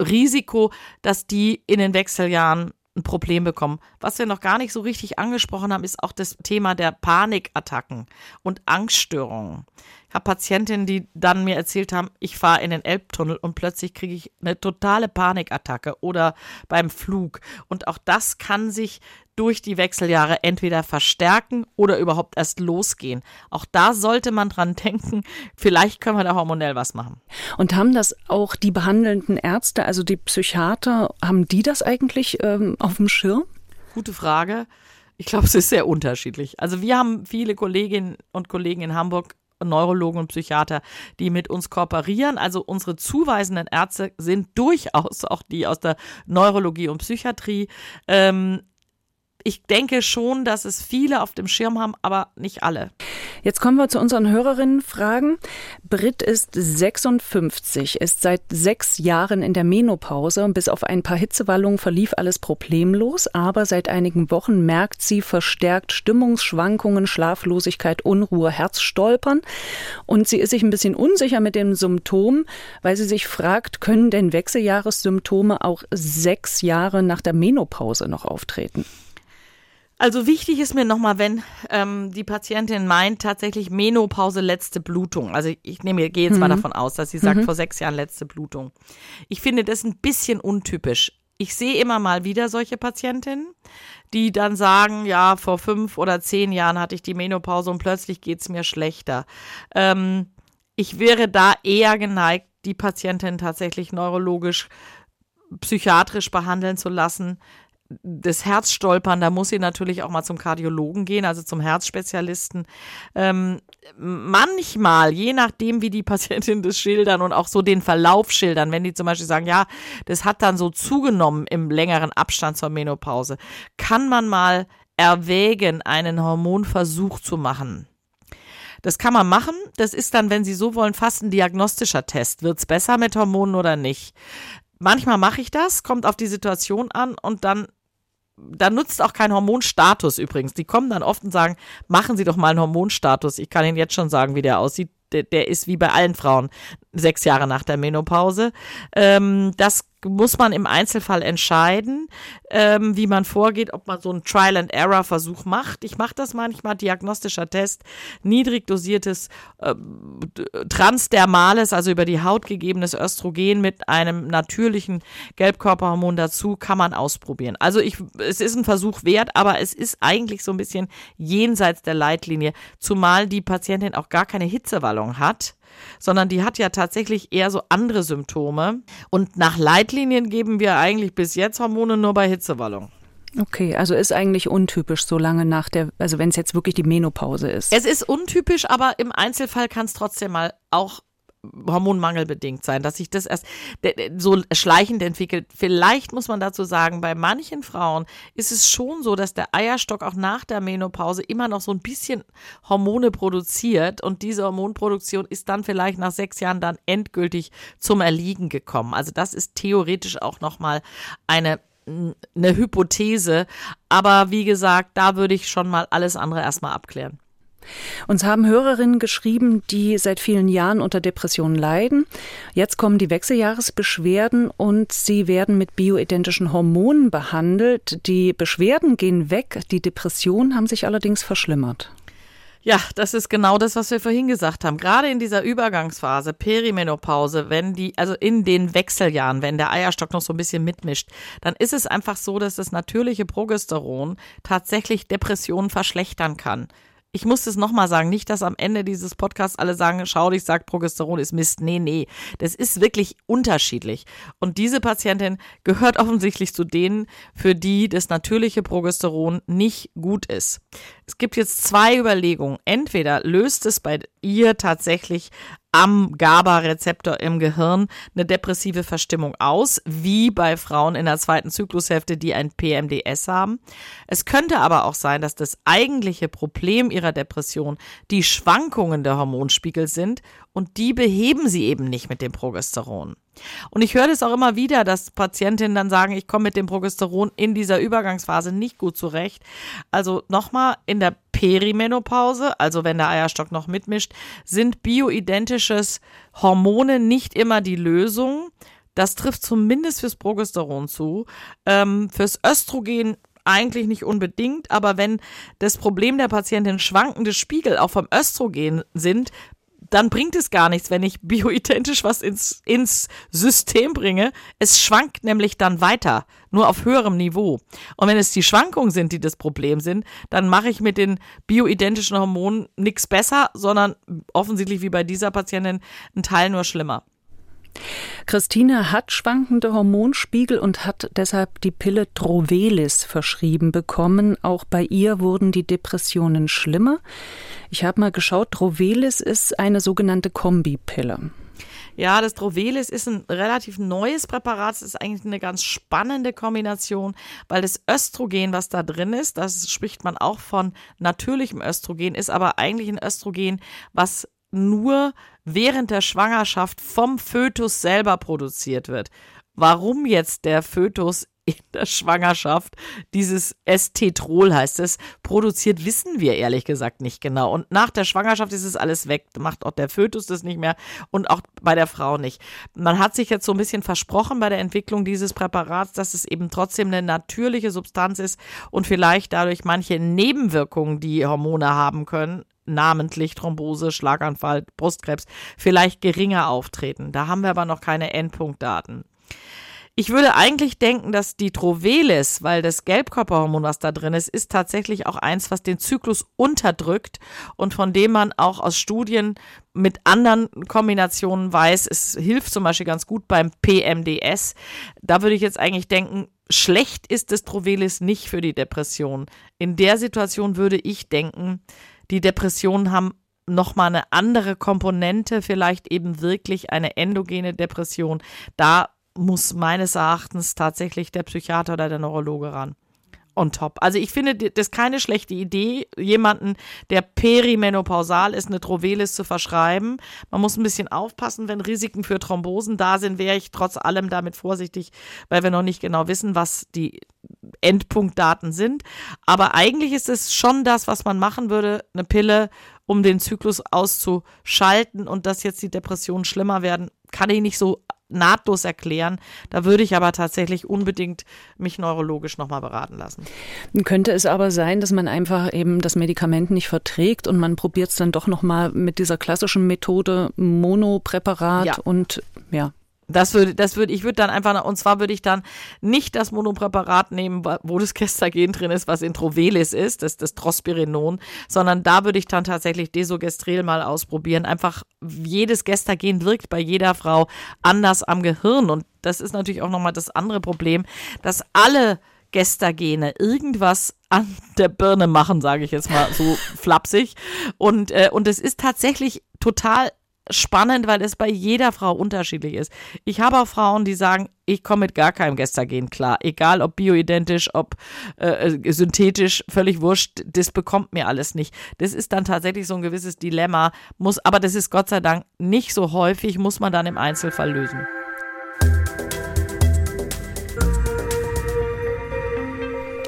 Risiko, dass die in den Wechseljahren ein Problem bekommen. Was wir noch gar nicht so richtig angesprochen haben, ist auch das Thema der Panikattacken und Angststörungen. Ich habe Patientinnen, die dann mir erzählt haben, ich fahre in den Elbtunnel und plötzlich kriege ich eine totale Panikattacke oder beim Flug. Und auch das kann sich durch die Wechseljahre entweder verstärken oder überhaupt erst losgehen. Auch da sollte man dran denken, vielleicht können wir da hormonell was machen. Und haben das auch die behandelnden Ärzte, also die Psychiater, haben die das eigentlich ähm, auf dem Schirm? Gute Frage. Ich glaube, es ist sehr unterschiedlich. Also wir haben viele Kolleginnen und Kollegen in Hamburg, Neurologen und Psychiater, die mit uns kooperieren. Also unsere zuweisenden Ärzte sind durchaus auch die aus der Neurologie und Psychiatrie. Ähm, ich denke schon, dass es viele auf dem Schirm haben, aber nicht alle. Jetzt kommen wir zu unseren Hörerinnenfragen. Brit ist 56, ist seit sechs Jahren in der Menopause. Bis auf ein paar Hitzewallungen verlief alles problemlos, aber seit einigen Wochen merkt sie verstärkt Stimmungsschwankungen, Schlaflosigkeit, Unruhe, Herzstolpern. Und sie ist sich ein bisschen unsicher mit dem Symptom, weil sie sich fragt, können denn Wechseljahressymptome auch sechs Jahre nach der Menopause noch auftreten? Also wichtig ist mir nochmal, wenn ähm, die Patientin meint, tatsächlich Menopause, letzte Blutung. Also ich nehme, gehe jetzt mhm. mal davon aus, dass sie sagt, mhm. vor sechs Jahren letzte Blutung. Ich finde das ein bisschen untypisch. Ich sehe immer mal wieder solche Patientinnen, die dann sagen, ja, vor fünf oder zehn Jahren hatte ich die Menopause und plötzlich geht's mir schlechter. Ähm, ich wäre da eher geneigt, die Patientin tatsächlich neurologisch, psychiatrisch behandeln zu lassen, das Herzstolpern, da muss sie natürlich auch mal zum Kardiologen gehen, also zum Herzspezialisten. Ähm, manchmal, je nachdem, wie die Patientin das schildern und auch so den Verlauf schildern, wenn die zum Beispiel sagen, ja, das hat dann so zugenommen im längeren Abstand zur Menopause, kann man mal erwägen, einen Hormonversuch zu machen. Das kann man machen. Das ist dann, wenn Sie so wollen, fast ein diagnostischer Test. Wird's besser mit Hormonen oder nicht? Manchmal mache ich das, kommt auf die Situation an und dann da nutzt auch kein Hormonstatus übrigens. Die kommen dann oft und sagen, machen Sie doch mal einen Hormonstatus. Ich kann Ihnen jetzt schon sagen, wie der aussieht. Der, der ist wie bei allen Frauen sechs Jahre nach der Menopause. Ähm, das muss man im Einzelfall entscheiden, ähm, wie man vorgeht, ob man so einen Trial-and-Error-Versuch macht. Ich mache das manchmal, diagnostischer Test, niedrig dosiertes äh, transdermales, also über die Haut gegebenes Östrogen mit einem natürlichen Gelbkörperhormon dazu, kann man ausprobieren. Also ich, es ist ein Versuch wert, aber es ist eigentlich so ein bisschen jenseits der Leitlinie, zumal die Patientin auch gar keine Hitzewallung hat sondern die hat ja tatsächlich eher so andere Symptome. Und nach Leitlinien geben wir eigentlich bis jetzt Hormone nur bei Hitzewallung. Okay, also ist eigentlich untypisch so lange nach der, also wenn es jetzt wirklich die Menopause ist. Es ist untypisch, aber im Einzelfall kann es trotzdem mal auch hormonmangelbedingt sein, dass sich das erst so schleichend entwickelt. Vielleicht muss man dazu sagen, bei manchen Frauen ist es schon so, dass der Eierstock auch nach der Menopause immer noch so ein bisschen Hormone produziert und diese Hormonproduktion ist dann vielleicht nach sechs Jahren dann endgültig zum Erliegen gekommen. Also das ist theoretisch auch nochmal eine eine Hypothese, aber wie gesagt, da würde ich schon mal alles andere erstmal abklären. Uns haben Hörerinnen geschrieben, die seit vielen Jahren unter Depressionen leiden. Jetzt kommen die Wechseljahresbeschwerden und sie werden mit bioidentischen Hormonen behandelt. Die Beschwerden gehen weg, die Depressionen haben sich allerdings verschlimmert. Ja, das ist genau das, was wir vorhin gesagt haben. Gerade in dieser Übergangsphase, Perimenopause, wenn die, also in den Wechseljahren, wenn der Eierstock noch so ein bisschen mitmischt, dann ist es einfach so, dass das natürliche Progesteron tatsächlich Depressionen verschlechtern kann ich muss es nochmal sagen, nicht, dass am Ende dieses Podcasts alle sagen, schau dich, sagt Progesteron ist Mist. Nee, nee. Das ist wirklich unterschiedlich. Und diese Patientin gehört offensichtlich zu denen, für die das natürliche Progesteron nicht gut ist. Es gibt jetzt zwei Überlegungen. Entweder löst es bei ihr tatsächlich am GABA-Rezeptor im Gehirn eine depressive Verstimmung aus, wie bei Frauen in der zweiten Zyklushälfte, die ein PMDS haben. Es könnte aber auch sein, dass das eigentliche Problem ihrer Depression die Schwankungen der Hormonspiegel sind und die beheben sie eben nicht mit dem Progesteron. Und ich höre das auch immer wieder, dass Patientinnen dann sagen, ich komme mit dem Progesteron in dieser Übergangsphase nicht gut zurecht. Also nochmal, in der Perimenopause, also wenn der Eierstock noch mitmischt, sind bioidentisches Hormone nicht immer die Lösung. Das trifft zumindest fürs Progesteron zu. Ähm, fürs Östrogen eigentlich nicht unbedingt, aber wenn das Problem der Patientin schwankende Spiegel auch vom Östrogen sind, dann bringt es gar nichts, wenn ich bioidentisch was ins, ins System bringe. Es schwankt nämlich dann weiter, nur auf höherem Niveau. Und wenn es die Schwankungen sind, die das Problem sind, dann mache ich mit den bioidentischen Hormonen nichts besser, sondern offensichtlich wie bei dieser Patientin einen Teil nur schlimmer. Christine hat schwankende Hormonspiegel und hat deshalb die Pille Drovelis verschrieben bekommen. Auch bei ihr wurden die Depressionen schlimmer. Ich habe mal geschaut, Drovelis ist eine sogenannte Kombipille. Ja, das Drovelis ist ein relativ neues Präparat. Es ist eigentlich eine ganz spannende Kombination, weil das Östrogen, was da drin ist, das spricht man auch von natürlichem Östrogen, ist aber eigentlich ein Östrogen, was nur während der Schwangerschaft vom Fötus selber produziert wird. Warum jetzt der Fötus in der Schwangerschaft dieses Estetrol heißt es, produziert, wissen wir ehrlich gesagt nicht genau. Und nach der Schwangerschaft ist es alles weg. Macht auch der Fötus das nicht mehr und auch bei der Frau nicht. Man hat sich jetzt so ein bisschen versprochen bei der Entwicklung dieses Präparats, dass es eben trotzdem eine natürliche Substanz ist und vielleicht dadurch manche Nebenwirkungen, die Hormone haben können, namentlich Thrombose, Schlaganfall, Brustkrebs, vielleicht geringer auftreten. Da haben wir aber noch keine Endpunktdaten. Ich würde eigentlich denken, dass die Trovelis, weil das Gelbkörperhormon, was da drin ist, ist tatsächlich auch eins, was den Zyklus unterdrückt und von dem man auch aus Studien mit anderen Kombinationen weiß, es hilft zum Beispiel ganz gut beim PMDS. Da würde ich jetzt eigentlich denken, schlecht ist das Trovelis nicht für die Depression. In der Situation würde ich denken, die Depressionen haben nochmal eine andere Komponente, vielleicht eben wirklich eine endogene Depression. Da muss meines Erachtens tatsächlich der Psychiater oder der Neurologe ran. On top. Also ich finde das keine schlechte Idee, jemanden, der perimenopausal ist, eine Trovelis zu verschreiben. Man muss ein bisschen aufpassen, wenn Risiken für Thrombosen da sind, wäre ich trotz allem damit vorsichtig, weil wir noch nicht genau wissen, was die Endpunktdaten sind. Aber eigentlich ist es schon das, was man machen würde, eine Pille, um den Zyklus auszuschalten und dass jetzt die Depressionen schlimmer werden, kann ich nicht so nahtlos erklären. Da würde ich aber tatsächlich unbedingt mich neurologisch nochmal beraten lassen. Könnte es aber sein, dass man einfach eben das Medikament nicht verträgt und man probiert es dann doch nochmal mit dieser klassischen Methode Monopräparat ja. und ja. Das würde, das würde, ich würde dann einfach, und zwar würde ich dann nicht das Monopräparat nehmen, wo das Gestagen drin ist, was Introvelis ist, das, das Trospirinon, sondern da würde ich dann tatsächlich Desogestrel mal ausprobieren. Einfach jedes Gestagen wirkt bei jeder Frau anders am Gehirn und das ist natürlich auch nochmal das andere Problem, dass alle Gestagene irgendwas an der Birne machen, sage ich jetzt mal so flapsig. Und, äh, und es ist tatsächlich total spannend, weil es bei jeder Frau unterschiedlich ist. Ich habe auch Frauen, die sagen, ich komme mit gar keinem Gestagen klar. Egal ob bioidentisch, ob äh, äh, synthetisch, völlig wurscht, das bekommt mir alles nicht. Das ist dann tatsächlich so ein gewisses Dilemma, muss, aber das ist Gott sei Dank nicht so häufig, muss man dann im Einzelfall lösen.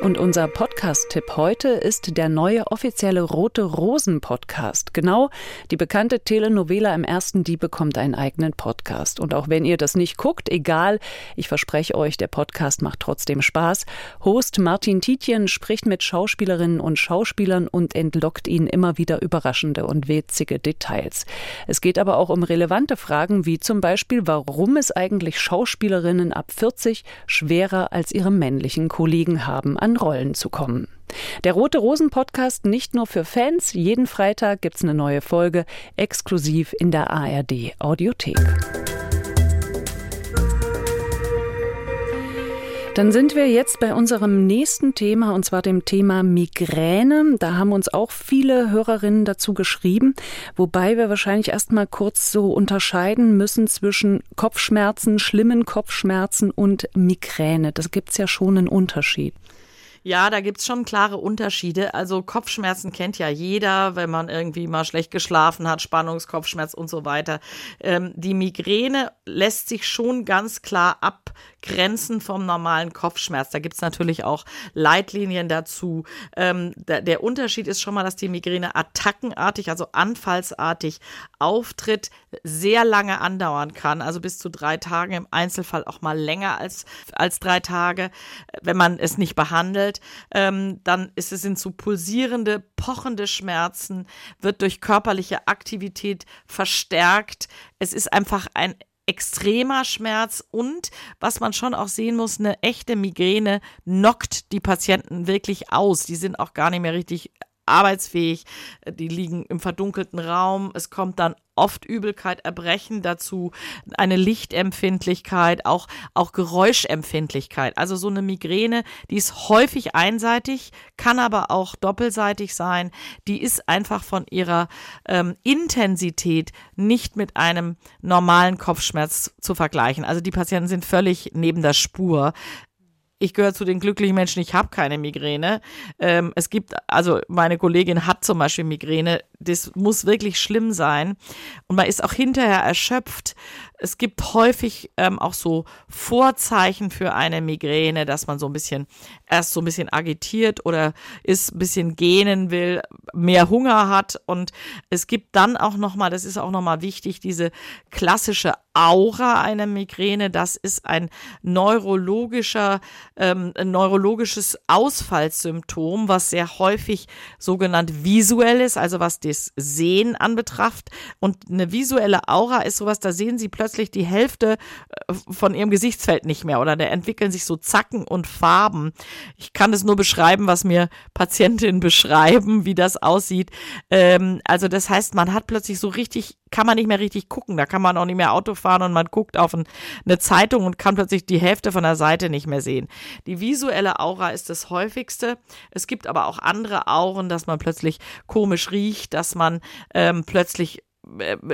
Und unser Podcast-Tipp heute ist der neue offizielle Rote Rosen Podcast. Genau, die bekannte Telenovela im ersten, die bekommt einen eigenen Podcast. Und auch wenn ihr das nicht guckt, egal, ich verspreche euch, der Podcast macht trotzdem Spaß. Host Martin Tietjen spricht mit Schauspielerinnen und Schauspielern und entlockt ihnen immer wieder überraschende und witzige Details. Es geht aber auch um relevante Fragen wie zum Beispiel, warum es eigentlich Schauspielerinnen ab 40 schwerer als ihre männlichen Kollegen haben, an Rollen zu kommen. Der Rote Rosen Podcast nicht nur für Fans. Jeden Freitag gibt es eine neue Folge exklusiv in der ARD Audiothek. Dann sind wir jetzt bei unserem nächsten Thema und zwar dem Thema Migräne. Da haben uns auch viele Hörerinnen dazu geschrieben, wobei wir wahrscheinlich erstmal kurz so unterscheiden müssen zwischen Kopfschmerzen, schlimmen Kopfschmerzen und Migräne. Das es ja schon einen Unterschied. Ja, da gibt's schon klare Unterschiede. Also Kopfschmerzen kennt ja jeder, wenn man irgendwie mal schlecht geschlafen hat, Spannungskopfschmerz und so weiter. Ähm, die Migräne lässt sich schon ganz klar abgrenzen vom normalen Kopfschmerz. Da gibt's natürlich auch Leitlinien dazu. Ähm, der, der Unterschied ist schon mal, dass die Migräne attackenartig, also anfallsartig auftritt, sehr lange andauern kann, also bis zu drei Tagen, im Einzelfall auch mal länger als, als drei Tage, wenn man es nicht behandelt ähm, dann ist es sind so pulsierende, pochende Schmerzen, wird durch körperliche Aktivität verstärkt. Es ist einfach ein extremer Schmerz und was man schon auch sehen muss, eine echte Migräne knockt die Patienten wirklich aus. Die sind auch gar nicht mehr richtig arbeitsfähig, die liegen im verdunkelten Raum. Es kommt dann oft Übelkeit, Erbrechen dazu, eine Lichtempfindlichkeit, auch, auch Geräuschempfindlichkeit. Also so eine Migräne, die ist häufig einseitig, kann aber auch doppelseitig sein. Die ist einfach von ihrer ähm, Intensität nicht mit einem normalen Kopfschmerz zu vergleichen. Also die Patienten sind völlig neben der Spur ich gehöre zu den glücklichen Menschen, ich habe keine Migräne. Ähm, es gibt, also meine Kollegin hat zum Beispiel Migräne. Das muss wirklich schlimm sein. Und man ist auch hinterher erschöpft. Es gibt häufig ähm, auch so Vorzeichen für eine Migräne, dass man so ein bisschen erst so ein bisschen agitiert oder ist ein bisschen gähnen will, mehr Hunger hat und es gibt dann auch noch mal, das ist auch noch mal wichtig, diese klassische Aura einer Migräne. Das ist ein neurologischer, ähm, ein neurologisches Ausfallssymptom, was sehr häufig sogenannt visuell ist, also was das Sehen anbetrifft. Und eine visuelle Aura ist sowas, da sehen Sie plötzlich die Hälfte äh, von Ihrem Gesichtsfeld nicht mehr oder da entwickeln sich so Zacken und Farben. Ich kann es nur beschreiben, was mir Patientinnen beschreiben, wie das aussieht. Ähm, also das heißt, man hat plötzlich so richtig kann man nicht mehr richtig gucken. Da kann man auch nicht mehr Auto fahren und man guckt auf ein, eine Zeitung und kann plötzlich die Hälfte von der Seite nicht mehr sehen. Die visuelle Aura ist das häufigste. Es gibt aber auch andere Auren, dass man plötzlich komisch riecht, dass man ähm, plötzlich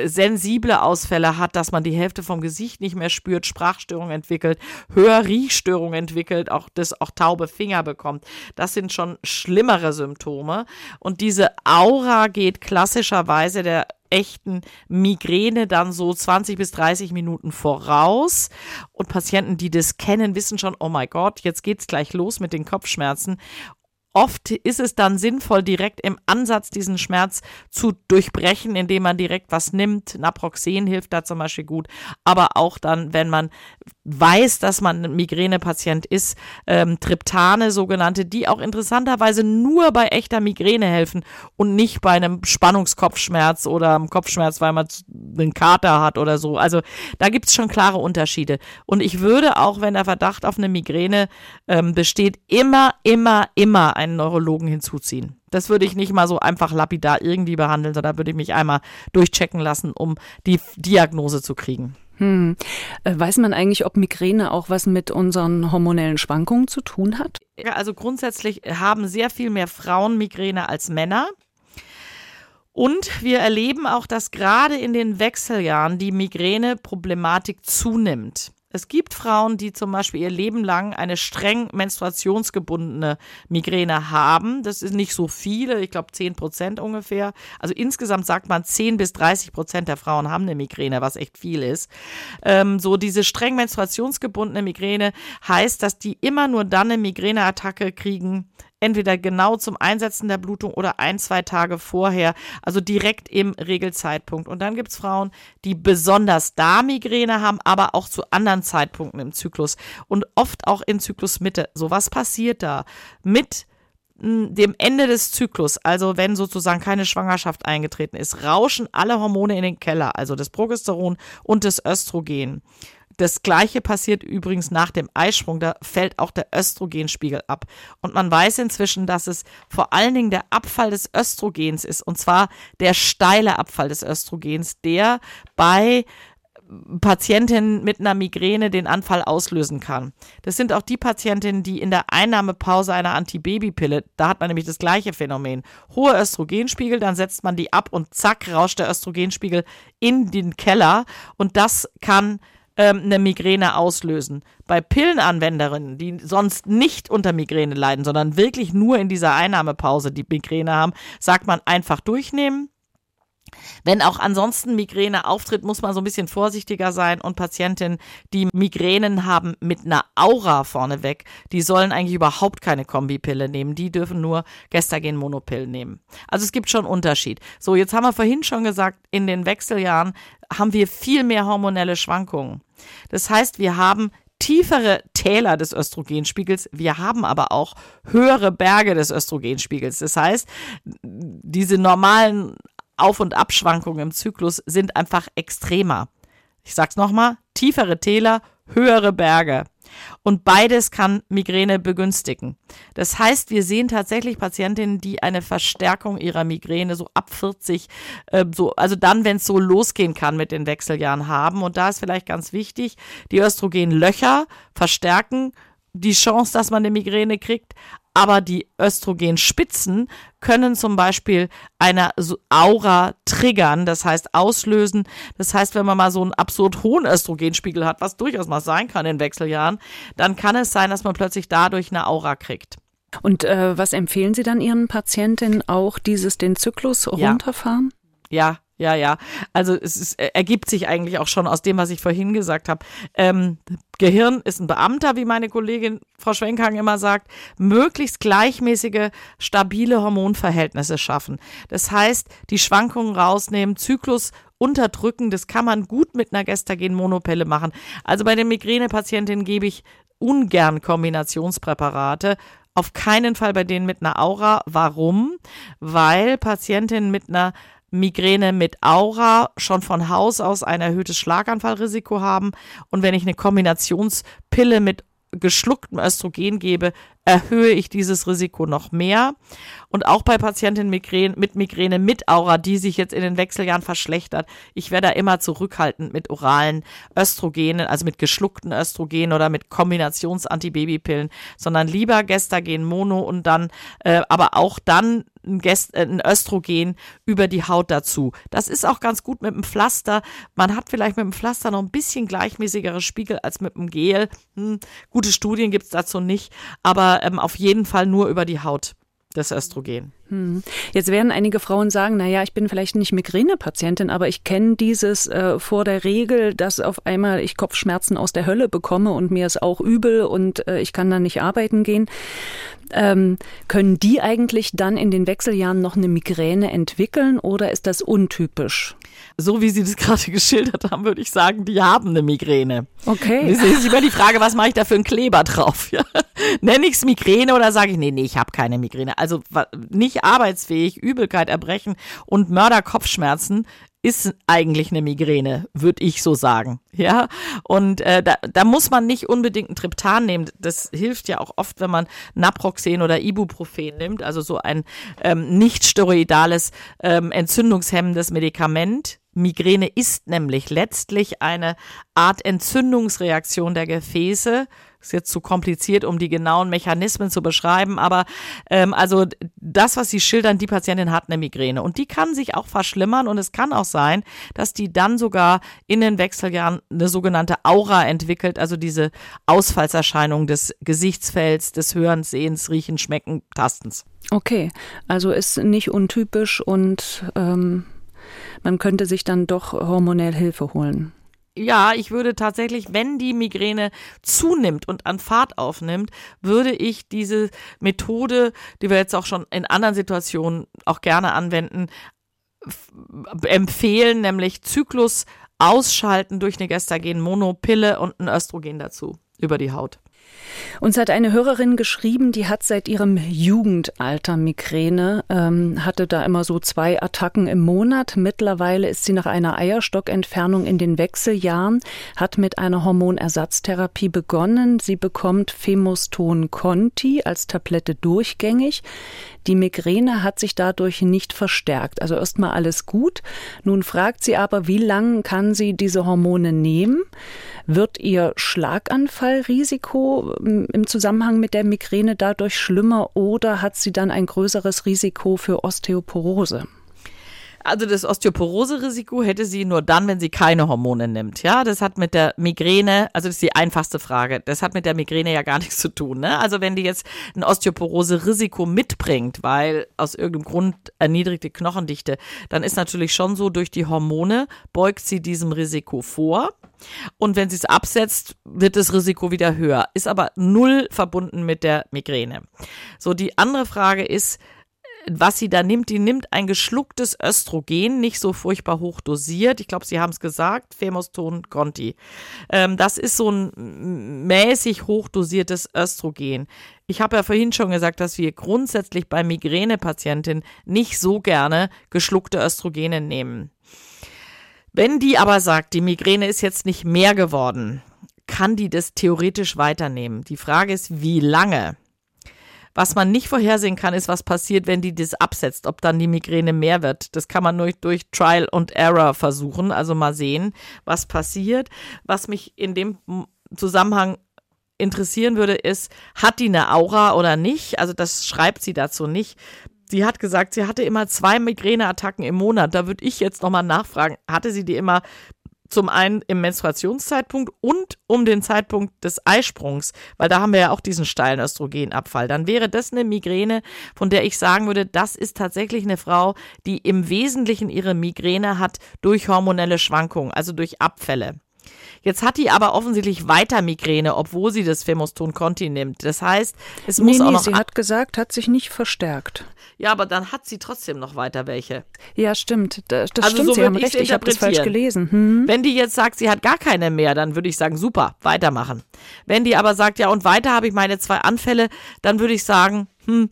sensible Ausfälle hat, dass man die Hälfte vom Gesicht nicht mehr spürt, Sprachstörungen entwickelt, Hörriechstörungen entwickelt, auch das auch taube Finger bekommt. Das sind schon schlimmere Symptome und diese Aura geht klassischerweise der echten Migräne dann so 20 bis 30 Minuten voraus. Und Patienten, die das kennen, wissen schon, oh mein Gott, jetzt geht's gleich los mit den Kopfschmerzen. Oft ist es dann sinnvoll, direkt im Ansatz diesen Schmerz zu durchbrechen, indem man direkt was nimmt. Naproxen hilft da zum Beispiel gut. Aber auch dann, wenn man weiß, dass man ein Migränepatient ist, ähm, Triptane sogenannte, die auch interessanterweise nur bei echter Migräne helfen und nicht bei einem Spannungskopfschmerz oder einem Kopfschmerz, weil man einen Kater hat oder so. Also da gibt es schon klare Unterschiede. Und ich würde auch, wenn der Verdacht auf eine Migräne ähm, besteht, immer, immer, immer einen Neurologen hinzuziehen. Das würde ich nicht mal so einfach lapidar irgendwie behandeln, sondern würde ich mich einmal durchchecken lassen, um die Diagnose zu kriegen. Hm. Äh, weiß man eigentlich, ob Migräne auch was mit unseren hormonellen Schwankungen zu tun hat? Also grundsätzlich haben sehr viel mehr Frauen Migräne als Männer. Und wir erleben auch, dass gerade in den Wechseljahren die Migräne-Problematik zunimmt. Es gibt Frauen, die zum Beispiel ihr Leben lang eine streng menstruationsgebundene Migräne haben. Das ist nicht so viele, ich glaube 10 Prozent ungefähr. Also insgesamt sagt man 10 bis 30 Prozent der Frauen haben eine Migräne, was echt viel ist. Ähm, so diese streng menstruationsgebundene Migräne heißt, dass die immer nur dann eine Migräneattacke kriegen, entweder genau zum Einsetzen der Blutung oder ein, zwei Tage vorher, also direkt im Regelzeitpunkt. Und dann gibt es Frauen, die besonders da Migräne haben, aber auch zu anderen Zeitpunkten im Zyklus und oft auch in Zyklusmitte. So was passiert da mit hm, dem Ende des Zyklus, also wenn sozusagen keine Schwangerschaft eingetreten ist, rauschen alle Hormone in den Keller, also das Progesteron und das Östrogen. Das gleiche passiert übrigens nach dem Eisprung, da fällt auch der Östrogenspiegel ab. Und man weiß inzwischen, dass es vor allen Dingen der Abfall des Östrogens ist, und zwar der steile Abfall des Östrogens, der bei Patientinnen mit einer Migräne den Anfall auslösen kann. Das sind auch die Patientinnen, die in der Einnahmepause einer Antibabypille, da hat man nämlich das gleiche Phänomen. Hohe Östrogenspiegel, dann setzt man die ab und zack rauscht der Östrogenspiegel in den Keller und das kann ähm, eine Migräne auslösen. Bei Pillenanwenderinnen, die sonst nicht unter Migräne leiden, sondern wirklich nur in dieser Einnahmepause die Migräne haben, sagt man einfach durchnehmen. Wenn auch ansonsten Migräne auftritt, muss man so ein bisschen vorsichtiger sein und Patientinnen, die Migränen haben mit einer Aura vorneweg, die sollen eigentlich überhaupt keine Kombipille nehmen. Die dürfen nur Gestagen-Monopillen nehmen. Also es gibt schon Unterschied. So, jetzt haben wir vorhin schon gesagt, in den Wechseljahren haben wir viel mehr hormonelle Schwankungen. Das heißt, wir haben tiefere Täler des Östrogenspiegels, wir haben aber auch höhere Berge des Östrogenspiegels. Das heißt, diese normalen Auf- und Abschwankungen im Zyklus sind einfach extremer. Ich sag's nochmal, tiefere Täler, höhere Berge. Und beides kann Migräne begünstigen. Das heißt, wir sehen tatsächlich Patientinnen, die eine Verstärkung ihrer Migräne so ab 40, äh, so, also dann, wenn es so losgehen kann mit den Wechseljahren haben. Und da ist vielleicht ganz wichtig, die Östrogenlöcher verstärken die Chance, dass man eine Migräne kriegt, aber die Östrogenspitzen können zum Beispiel eine Aura triggern, das heißt auslösen. Das heißt, wenn man mal so einen absurd hohen Östrogenspiegel hat, was durchaus mal sein kann in Wechseljahren, dann kann es sein, dass man plötzlich dadurch eine Aura kriegt. Und äh, was empfehlen Sie dann Ihren Patientinnen auch, dieses den Zyklus runterfahren? Ja, Ja, ja. Also es ist, ergibt sich eigentlich auch schon aus dem, was ich vorhin gesagt habe. Ähm, Gehirn ist ein Beamter, wie meine Kollegin Frau Schwenkhagen immer sagt, möglichst gleichmäßige, stabile Hormonverhältnisse schaffen. Das heißt, die Schwankungen rausnehmen, Zyklus unterdrücken, das kann man gut mit einer Gestagen-Monopille machen. Also bei den Migränepatientinnen gebe ich ungern Kombinationspräparate, auf keinen Fall bei denen mit einer Aura. Warum? Weil Patientinnen mit einer Migräne mit Aura schon von Haus aus ein erhöhtes Schlaganfallrisiko haben. Und wenn ich eine Kombinationspille mit geschlucktem Östrogen gebe, erhöhe ich dieses Risiko noch mehr. Und auch bei Patientinnen mit Migräne mit Aura, die sich jetzt in den Wechseljahren verschlechtert, ich werde da immer zurückhaltend mit oralen Östrogenen, also mit geschluckten Östrogenen oder mit Kombinationsantibabypillen, sondern lieber Gestagen Mono und dann, äh, aber auch dann ein, Gest, äh, ein Östrogen über die Haut dazu. Das ist auch ganz gut mit dem Pflaster. Man hat vielleicht mit dem Pflaster noch ein bisschen gleichmäßigere Spiegel als mit dem Gel. Hm, gute Studien gibt's dazu nicht, aber ähm, auf jeden Fall nur über die Haut das Östrogen. Hm. Jetzt werden einige Frauen sagen, na ja, ich bin vielleicht nicht Migränepatientin, aber ich kenne dieses äh, vor der Regel, dass auf einmal ich Kopfschmerzen aus der Hölle bekomme und mir ist auch übel und äh, ich kann dann nicht arbeiten gehen. Ähm, können die eigentlich dann in den Wechseljahren noch eine Migräne entwickeln oder ist das untypisch? So wie Sie das gerade geschildert haben, würde ich sagen, die haben eine Migräne. Okay. Das ist immer die Frage, was mache ich da für einen Kleber drauf? Ja? Nenne ich es Migräne oder sage ich, nee, nee, ich habe keine Migräne. Also nicht arbeitsfähig, Übelkeit, Erbrechen und Mörderkopfschmerzen ist eigentlich eine Migräne, würde ich so sagen. Ja, und äh, da, da muss man nicht unbedingt ein Triptan nehmen. Das hilft ja auch oft, wenn man Naproxen oder Ibuprofen nimmt, also so ein ähm, nicht steroidales ähm, entzündungshemmendes Medikament. Migräne ist nämlich letztlich eine Art Entzündungsreaktion der Gefäße ist jetzt zu kompliziert, um die genauen Mechanismen zu beschreiben, aber ähm, also das, was Sie schildern, die Patientin hat eine Migräne und die kann sich auch verschlimmern und es kann auch sein, dass die dann sogar in den Wechseljahren eine sogenannte Aura entwickelt, also diese Ausfallserscheinung des Gesichtsfelds, des Hörens, Sehens, Riechen, Schmecken, Tastens. Okay, also ist nicht untypisch und ähm, man könnte sich dann doch hormonell Hilfe holen ja, ich würde tatsächlich, wenn die Migräne zunimmt und an Fahrt aufnimmt, würde ich diese Methode, die wir jetzt auch schon in anderen Situationen auch gerne anwenden, empfehlen, nämlich Zyklus ausschalten durch eine Gestagen-Monopille und ein Östrogen dazu über die Haut. Uns hat eine Hörerin geschrieben, die hat seit ihrem Jugendalter Migräne, ähm, hatte da immer so zwei Attacken im Monat. Mittlerweile ist sie nach einer Eierstockentfernung in den Wechseljahren, hat mit einer Hormonersatztherapie begonnen. Sie bekommt Femoston Conti als Tablette durchgängig. Die Migräne hat sich dadurch nicht verstärkt. Also erstmal alles gut. Nun fragt sie aber, wie lange kann sie diese Hormone nehmen? Wird ihr Schlaganfallrisiko ähm, im Zusammenhang mit der Migräne dadurch schlimmer oder hat sie dann ein größeres Risiko für Osteoporose? Also das Osteoporose-Risiko hätte sie nur dann, wenn sie keine Hormone nimmt. Ja, das hat mit der Migräne, also das ist die einfachste Frage. Das hat mit der Migräne ja gar nichts zu tun. Ne? Also wenn die jetzt ein Osteoporose-Risiko mitbringt, weil aus irgendeinem Grund erniedrigte Knochendichte, dann ist natürlich schon so, durch die Hormone beugt sie diesem Risiko vor. Und wenn sie es absetzt, wird das Risiko wieder höher. Ist aber null verbunden mit der Migräne. So, die andere Frage ist, was sie da nimmt, die nimmt ein geschlucktes Östrogen, nicht so furchtbar hoch dosiert. Ich glaube, Sie haben es gesagt, Femoston Conti. Ähm, das ist so ein mäßig hoch dosiertes Östrogen. Ich habe ja vorhin schon gesagt, dass wir grundsätzlich bei Migränepatientinnen nicht so gerne geschluckte Östrogene nehmen. Wenn die aber sagt, die Migräne ist jetzt nicht mehr geworden, kann die das theoretisch weiternehmen. Die Frage ist, wie lange? Was man nicht vorhersehen kann, ist, was passiert, wenn die das absetzt, ob dann die Migräne mehr wird. Das kann man nur durch Trial und Error versuchen, also mal sehen, was passiert. Was mich in dem Zusammenhang interessieren würde, ist, hat die eine Aura oder nicht? Also das schreibt sie dazu nicht. Sie hat gesagt, sie hatte immer zwei Migräneattacken im Monat. Da würde ich jetzt nochmal nachfragen, hatte sie die immer zum einen im Menstruationszeitpunkt und um den Zeitpunkt des Eisprungs, weil da haben wir ja auch diesen steilen Östrogenabfall. Dann wäre das eine Migräne, von der ich sagen würde, das ist tatsächlich eine Frau, die im Wesentlichen ihre Migräne hat durch hormonelle Schwankungen, also durch Abfälle. Jetzt hat die aber offensichtlich weiter Migräne, obwohl sie das Femoston Conti nimmt. Das heißt, es muss nee, auch nee, noch. Sie hat gesagt, hat sich nicht verstärkt. Ja, aber dann hat sie trotzdem noch weiter welche. Ja, stimmt. Das, das Also stimmt. so Sie haben recht. Ich habe das falsch gelesen. Hm. Wenn die jetzt sagt, sie hat gar keine mehr, dann würde ich sagen, super, weitermachen. Wenn die aber sagt, ja, und weiter habe ich meine zwei Anfälle, dann würde ich sagen, hm,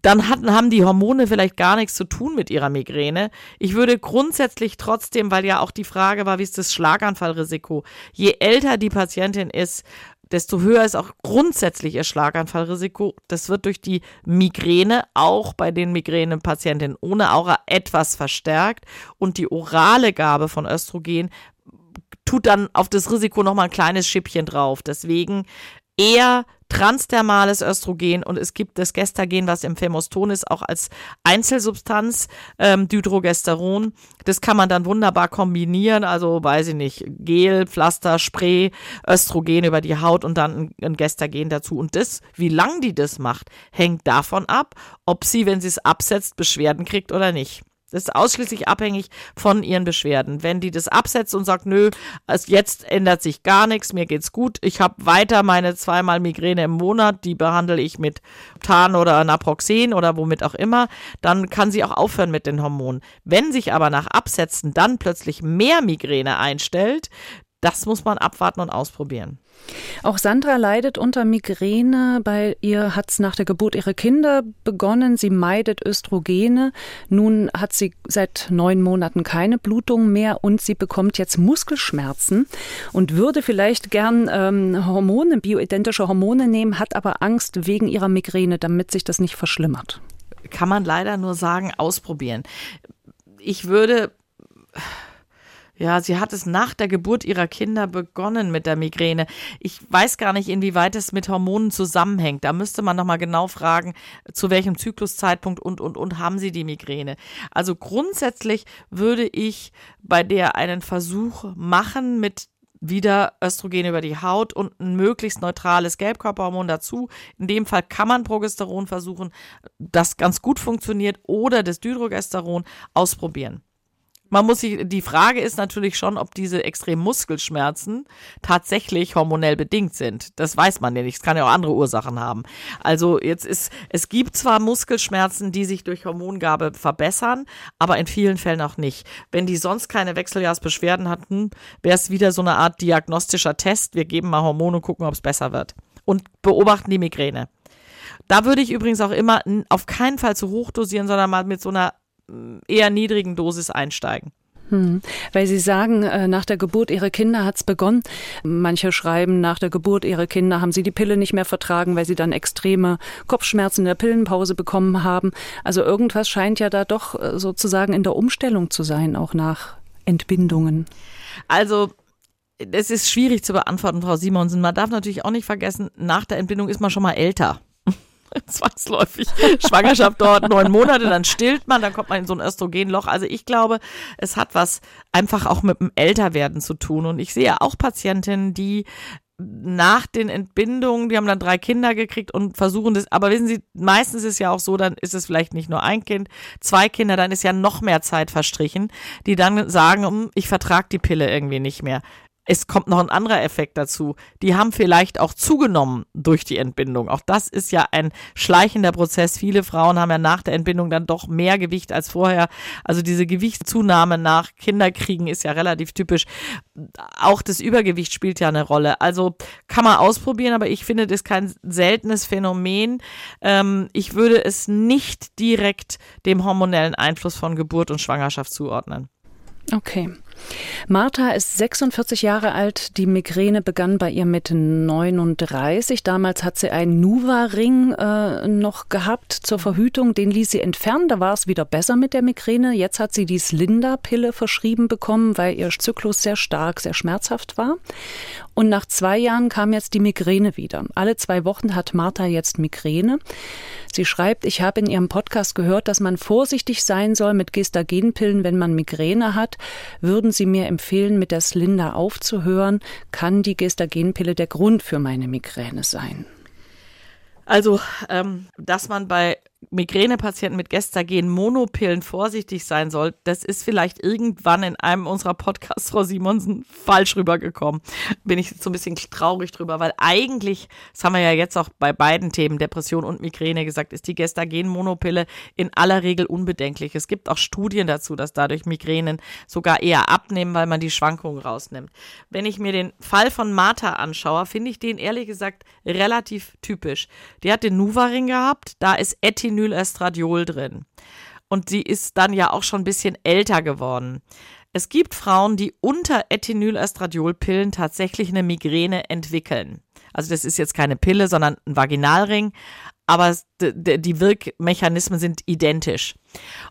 dann hatten, haben die Hormone vielleicht gar nichts zu tun mit ihrer Migräne. Ich würde grundsätzlich trotzdem, weil ja auch die Frage war, wie ist das Schlaganfallrisiko? Je älter die Patientin ist, desto höher ist auch grundsätzlich ihr Schlaganfallrisiko. Das wird durch die Migräne auch bei den Migränepatientinnen ohne Aura etwas verstärkt und die orale Gabe von Östrogen tut dann auf das Risiko nochmal ein kleines Schippchen drauf. Deswegen eher transdermales Östrogen und es gibt das Gestagen, was im Femoston ist, auch als Einzelsubstanz, ähm, Dydrogesteron. Das kann man dann wunderbar kombinieren, also weiß ich nicht, Gel, Pflaster, Spray, Östrogen über die Haut und dann ein, ein Gestagen dazu. Und das, wie lang die das macht, hängt davon ab, ob sie, wenn sie es absetzt, Beschwerden kriegt oder nicht. Das ist ausschließlich abhängig von ihren Beschwerden. Wenn die das absetzt und sagt, nö, jetzt ändert sich gar nichts, mir geht's gut, ich habe weiter meine zweimal Migräne im Monat, die behandle ich mit Tan oder Naproxen oder womit auch immer, dann kann sie auch aufhören mit den Hormonen. Wenn sich aber nach Absetzen dann plötzlich mehr Migräne einstellt, das muss man abwarten und ausprobieren. Auch Sandra leidet unter Migräne. Bei ihr hat es nach der Geburt ihrer Kinder begonnen. Sie meidet Östrogene. Nun hat sie seit neun Monaten keine Blutung mehr und sie bekommt jetzt Muskelschmerzen und würde vielleicht gern ähm, Hormone, bioidentische Hormone nehmen, hat aber Angst wegen ihrer Migräne, damit sich das nicht verschlimmert. Kann man leider nur sagen, ausprobieren. Ich würde ja, sie hat es nach der Geburt ihrer Kinder begonnen mit der Migräne. Ich weiß gar nicht, inwieweit es mit Hormonen zusammenhängt. Da müsste man nochmal genau fragen, zu welchem Zykluszeitpunkt und, und, und haben sie die Migräne. Also grundsätzlich würde ich bei der einen Versuch machen mit wieder Östrogen über die Haut und ein möglichst neutrales Gelbkörperhormon dazu. In dem Fall kann man Progesteron versuchen, das ganz gut funktioniert, oder das Dydrogesteron ausprobieren. Man muss sich, die Frage ist natürlich schon, ob diese extremen Muskelschmerzen tatsächlich hormonell bedingt sind. Das weiß man ja nicht. Es kann ja auch andere Ursachen haben. Also jetzt ist, es gibt zwar Muskelschmerzen, die sich durch Hormongabe verbessern, aber in vielen Fällen auch nicht. Wenn die sonst keine Wechseljahrsbeschwerden hatten, wäre es wieder so eine Art diagnostischer Test. Wir geben mal Hormone und gucken, ob es besser wird. Und beobachten die Migräne. Da würde ich übrigens auch immer auf keinen Fall zu hoch dosieren, sondern mal mit so einer eher niedrigen Dosis einsteigen. Hm. Weil Sie sagen, äh, nach der Geburt Ihrer Kinder hat es begonnen. Manche schreiben, nach der Geburt Ihrer Kinder haben Sie die Pille nicht mehr vertragen, weil Sie dann extreme Kopfschmerzen in der Pillenpause bekommen haben. Also irgendwas scheint ja da doch äh, sozusagen in der Umstellung zu sein, auch nach Entbindungen. Also es ist schwierig zu beantworten, Frau Simonsen. Man darf natürlich auch nicht vergessen, nach der Entbindung ist man schon mal älter. zwangsläufig Schwangerschaft dauert neun Monate, dann stillt man, dann kommt man in so ein Östrogenloch. Also ich glaube, es hat was einfach auch mit dem Älterwerden zu tun. Und ich sehe auch Patientinnen, die nach den Entbindungen, die haben dann drei Kinder gekriegt und versuchen das, aber wissen Sie, meistens ist ja auch so, dann ist es vielleicht nicht nur ein Kind, zwei Kinder, dann ist ja noch mehr Zeit verstrichen, die dann sagen, hm, ich vertrage die Pille irgendwie nicht mehr es kommt noch ein anderer Effekt dazu. Die haben vielleicht auch zugenommen durch die Entbindung. Auch das ist ja ein schleichender Prozess. Viele Frauen haben ja nach der Entbindung dann doch mehr Gewicht als vorher. Also diese Gewichtszunahme nach Kinderkriegen ist ja relativ typisch. Auch das Übergewicht spielt ja eine Rolle. Also kann man ausprobieren, aber ich finde das kein seltenes Phänomen. Ähm, ich würde es nicht direkt dem hormonellen Einfluss von Geburt und Schwangerschaft zuordnen. Okay. Martha ist 46 Jahre alt. Die Migräne begann bei ihr mit 39. Damals hat sie einen Nuva-Ring äh, noch gehabt zur Verhütung. Den ließ sie entfernen. Da war es wieder besser mit der Migräne. Jetzt hat sie die Slinda-Pille verschrieben bekommen, weil ihr Zyklus sehr stark, sehr schmerzhaft war. Und nach zwei Jahren kam jetzt die Migräne wieder. Alle zwei Wochen hat Martha jetzt Migräne. Sie schreibt, ich habe in ihrem Podcast gehört, dass man vorsichtig sein soll mit Gestagenpillen, wenn man Migräne hat. Würden Sie mir empfehlen, mit der Slinda aufzuhören? Kann die Gestagenpille der Grund für meine Migräne sein? Also, ähm, dass man bei Migränepatienten mit Gestagen Monopillen vorsichtig sein soll, das ist vielleicht irgendwann in einem unserer Podcasts, Frau Simonsen, falsch rübergekommen. Bin ich so ein bisschen traurig drüber, weil eigentlich, das haben wir ja jetzt auch bei beiden Themen, Depression und Migräne gesagt, ist die Gestagen Monopille in aller Regel unbedenklich. Es gibt auch Studien dazu, dass dadurch Migränen sogar eher abnehmen, weil man die Schwankungen rausnimmt. Wenn ich mir den Fall von Martha anschaue, finde ich den ehrlich gesagt relativ typisch. Die hat den Nuvaring gehabt, da ist Ethin Ethinylestradiol drin. Und sie ist dann ja auch schon ein bisschen älter geworden. Es gibt Frauen, die unter Ethinylestradiolpillen tatsächlich eine Migräne entwickeln. Also das ist jetzt keine Pille, sondern ein Vaginalring aber die Wirkmechanismen sind identisch.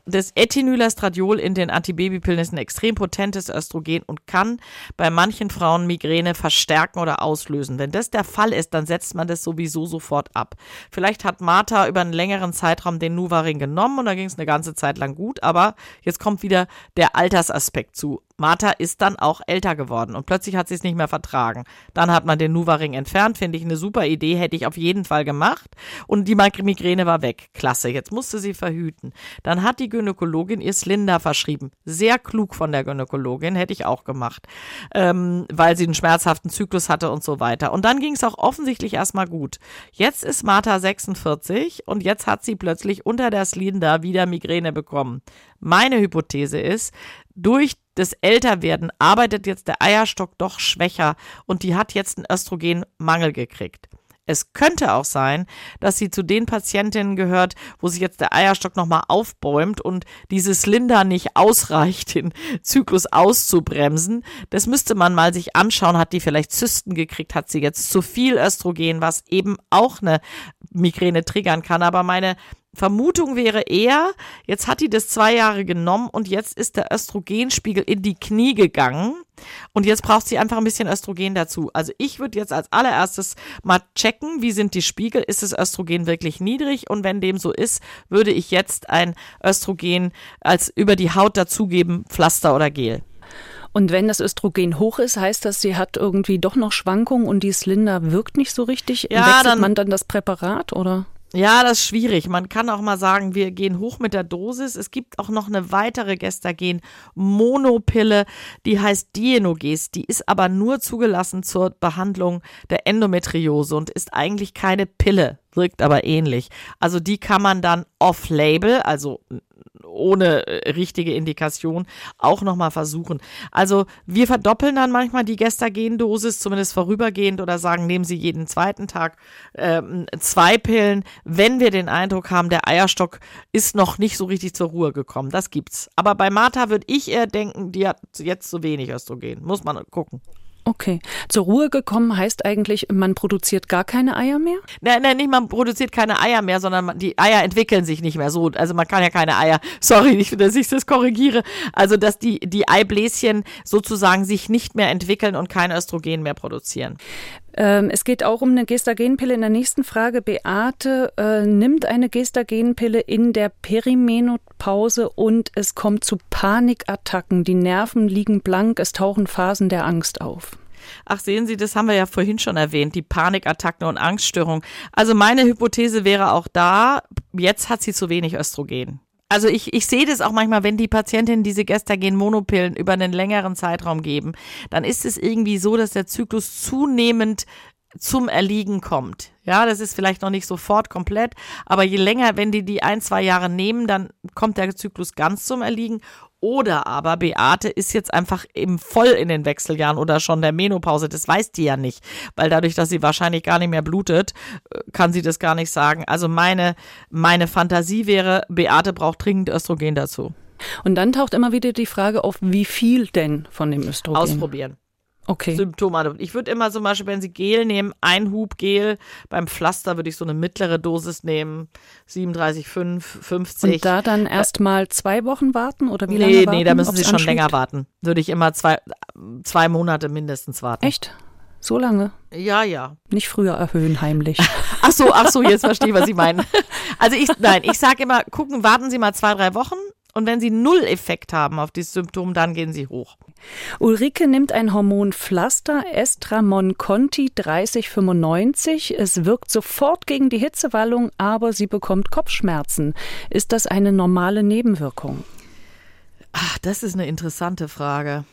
Das Ethinylestradiol in den Antibabypillen ist ein extrem potentes Östrogen und kann bei manchen Frauen Migräne verstärken oder auslösen. Wenn das der Fall ist, dann setzt man das sowieso sofort ab. Vielleicht hat Martha über einen längeren Zeitraum den Nuvaring genommen und da ging es eine ganze Zeit lang gut, aber jetzt kommt wieder der Altersaspekt zu. Martha ist dann auch älter geworden und plötzlich hat sie es nicht mehr vertragen. Dann hat man den Nuvaring entfernt, finde ich eine super Idee, hätte ich auf jeden Fall gemacht. Und die Migräne war weg. Klasse, jetzt musste sie verhüten. Dann hat die Gynäkologin ihr Slinder verschrieben. Sehr klug von der Gynäkologin, hätte ich auch gemacht, ähm, weil sie einen schmerzhaften Zyklus hatte und so weiter. Und dann ging es auch offensichtlich erstmal gut. Jetzt ist Martha 46 und jetzt hat sie plötzlich unter der Slinder wieder Migräne bekommen. Meine Hypothese ist, durch das Älterwerden arbeitet jetzt der Eierstock doch schwächer und die hat jetzt einen Östrogenmangel gekriegt. Es könnte auch sein, dass sie zu den Patientinnen gehört, wo sich jetzt der Eierstock nochmal aufbäumt und dieses Linda nicht ausreicht, den Zyklus auszubremsen. Das müsste man mal sich anschauen. Hat die vielleicht Zysten gekriegt? Hat sie jetzt zu viel Östrogen, was eben auch eine Migräne triggern kann? Aber meine Vermutung wäre eher, jetzt hat die das zwei Jahre genommen und jetzt ist der Östrogenspiegel in die Knie gegangen und jetzt braucht sie einfach ein bisschen Östrogen dazu. Also ich würde jetzt als allererstes mal checken, wie sind die Spiegel, ist das Östrogen wirklich niedrig und wenn dem so ist, würde ich jetzt ein Östrogen als über die Haut dazugeben, Pflaster oder Gel. Und wenn das Östrogen hoch ist, heißt das, sie hat irgendwie doch noch Schwankungen und die Slinder wirkt nicht so richtig? Ja, Wechselt dann, man dann das Präparat oder? Ja, das ist schwierig. Man kann auch mal sagen, wir gehen hoch mit der Dosis. Es gibt auch noch eine weitere Gestagen-Monopille, die heißt Dienoges. Die ist aber nur zugelassen zur Behandlung der Endometriose und ist eigentlich keine Pille, wirkt aber ähnlich. Also die kann man dann off-label, also ohne äh, richtige Indikation auch nochmal versuchen. Also wir verdoppeln dann manchmal die Gestagen-Dosis, zumindest vorübergehend oder sagen, nehmen Sie jeden zweiten Tag ähm, zwei Pillen, wenn wir den Eindruck haben, der Eierstock ist noch nicht so richtig zur Ruhe gekommen. Das gibt's. Aber bei Martha würde ich eher denken, die hat jetzt zu wenig Östrogen. Muss man gucken. Okay. Zur Ruhe gekommen heißt eigentlich, man produziert gar keine Eier mehr? Nein, nein, nicht man produziert keine Eier mehr, sondern die Eier entwickeln sich nicht mehr so. Also man kann ja keine Eier, sorry, ich, dass ich das korrigiere. Also, dass die, die Eibläschen sozusagen sich nicht mehr entwickeln und kein Östrogen mehr produzieren. Ähm, es geht auch um eine Gestagenpille. In der nächsten Frage, Beate äh, nimmt eine Gestagenpille in der Perimenopause und es kommt zu Panikattacken. Die Nerven liegen blank, es tauchen Phasen der Angst auf. Ach, sehen Sie, das haben wir ja vorhin schon erwähnt, die Panikattacken und Angststörungen. Also meine Hypothese wäre auch da, jetzt hat sie zu wenig Östrogen. Also ich, ich sehe das auch manchmal, wenn die Patientinnen diese Gestagen-Monopillen über einen längeren Zeitraum geben, dann ist es irgendwie so, dass der Zyklus zunehmend zum Erliegen kommt. Ja, das ist vielleicht noch nicht sofort komplett, aber je länger, wenn die die ein, zwei Jahre nehmen, dann kommt der Zyklus ganz zum Erliegen oder aber Beate ist jetzt einfach eben voll in den Wechseljahren oder schon der Menopause. Das weiß die ja nicht, weil dadurch, dass sie wahrscheinlich gar nicht mehr blutet, äh, kann sie das gar nicht sagen. Also meine, meine Fantasie wäre, Beate braucht dringend Östrogen dazu. Und dann taucht immer wieder die Frage auf, wie viel denn von dem Östrogen? Ausprobieren okay. Symptome. Ich würde immer zum Beispiel, wenn Sie Gel nehmen, ein Hub Gel. Beim Pflaster würde ich so eine mittlere Dosis nehmen. 37,5, 50. Und da dann erstmal zwei Wochen warten oder wie nee, lange warten? Nee, da müssen Sie schon länger warten. Würde ich immer zwei, zwei Monate mindestens warten. Echt? So lange? Ja, ja. Nicht früher erhöhen heimlich. ach so, ach so, jetzt verstehe ich, was Sie meinen. Also ich, nein, ich sage immer, gucken, warten Sie mal zwei, drei Wochen und wenn Sie null Effekt haben auf dieses Symptom, dann gehen Sie hoch. Ulrike nimmt ein Hormonpflaster Estramon Conti 3095. Es wirkt sofort gegen die Hitzewallung, aber sie bekommt Kopfschmerzen. Ist das eine normale Nebenwirkung? Ach, das ist eine interessante Frage.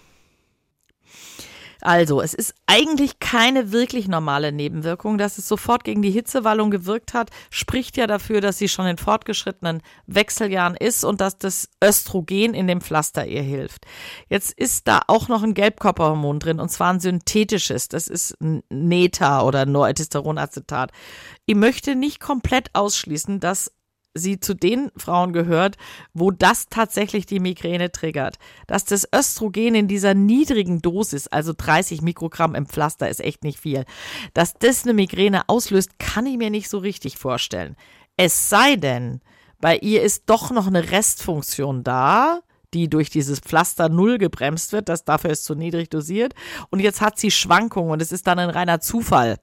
Also, es ist eigentlich keine wirklich normale Nebenwirkung. Dass es sofort gegen die Hitzewallung gewirkt hat, spricht ja dafür, dass sie schon in fortgeschrittenen Wechseljahren ist und dass das Östrogen in dem Pflaster ihr hilft. Jetzt ist da auch noch ein Gelbkörperhormon drin und zwar ein synthetisches. Das ist Neta oder Noretestosteronacetat. Ich möchte nicht komplett ausschließen, dass sie zu den Frauen gehört, wo das tatsächlich die Migräne triggert. Dass das Östrogen in dieser niedrigen Dosis, also 30 Mikrogramm im Pflaster ist echt nicht viel, dass das eine Migräne auslöst, kann ich mir nicht so richtig vorstellen. Es sei denn, bei ihr ist doch noch eine Restfunktion da, die durch dieses Pflaster null gebremst wird. Das dafür ist zu niedrig dosiert. Und jetzt hat sie Schwankungen und es ist dann ein reiner Zufall,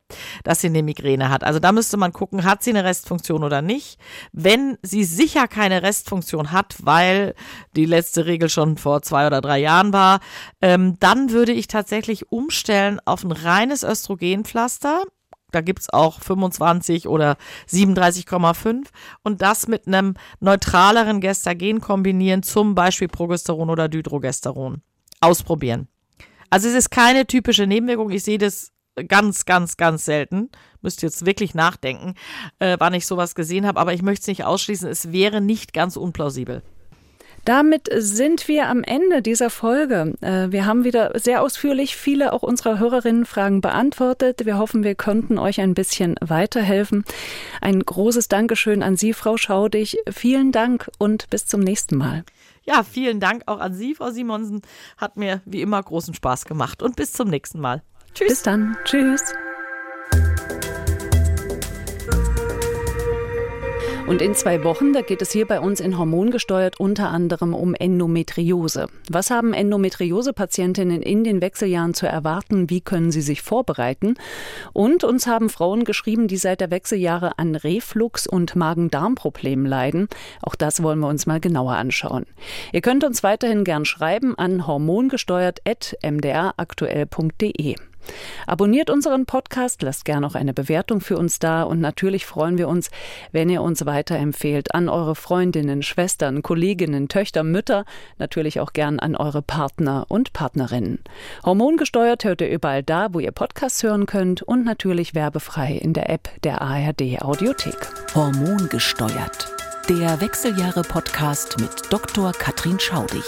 dass sie eine Migräne hat. Also da müsste man gucken, hat sie eine Restfunktion oder nicht. Wenn sie sicher keine Restfunktion hat, weil die letzte Regel schon vor zwei oder drei Jahren war, ähm, dann würde ich tatsächlich umstellen auf ein reines Östrogenpflaster da gibt es auch 25 oder 37,5 und das mit einem neutraleren Gestagen kombinieren, zum Beispiel Progesteron oder Dydrogesteron. Ausprobieren. Also es ist keine typische Nebenwirkung. Ich sehe das ganz, ganz, ganz selten. Müsst jetzt wirklich nachdenken, äh, wann ich sowas gesehen habe, aber ich möchte es nicht ausschließen. Es wäre nicht ganz unplausibel. Damit sind wir am Ende dieser Folge. Äh, wir haben wieder sehr ausführlich viele auch unserer Hörerinnenfragen beantwortet. Wir hoffen, wir konnten euch ein bisschen weiterhelfen. Ein großes Dankeschön an Sie, Frau Schaudig. Vielen Dank und bis zum nächsten Mal. Ja, vielen Dank auch an Sie, Frau Simonsen. Hat mir wie immer großen Spaß gemacht und bis zum nächsten Mal. Tschüss. Bis dann. Tschüss. Und in zwei Wochen, da geht es hier bei uns in Hormongesteuert unter anderem um Endometriose. Was haben Endometriose-Patientinnen in den Wechseljahren zu erwarten? Wie können sie sich vorbereiten? Und uns haben Frauen geschrieben, die seit der Wechseljahre an Reflux und Magen-Darm-Problemen leiden. Auch das wollen wir uns mal genauer anschauen. Ihr könnt uns weiterhin gern schreiben an hormongesteuert.mdraktuell.de. Abonniert unseren Podcast, lasst gerne auch eine Bewertung für uns da und natürlich freuen wir uns, wenn ihr uns weiterempfehlt an eure Freundinnen, Schwestern, Kolleginnen, Töchter, Mütter, natürlich auch gern an eure Partner und Partnerinnen. Hormongesteuert hört ihr überall da, wo ihr Podcasts hören könnt und natürlich werbefrei in der App der ARD Audiothek. Hormongesteuert. Der Wechseljahre Podcast mit Dr. Katrin Schaudig.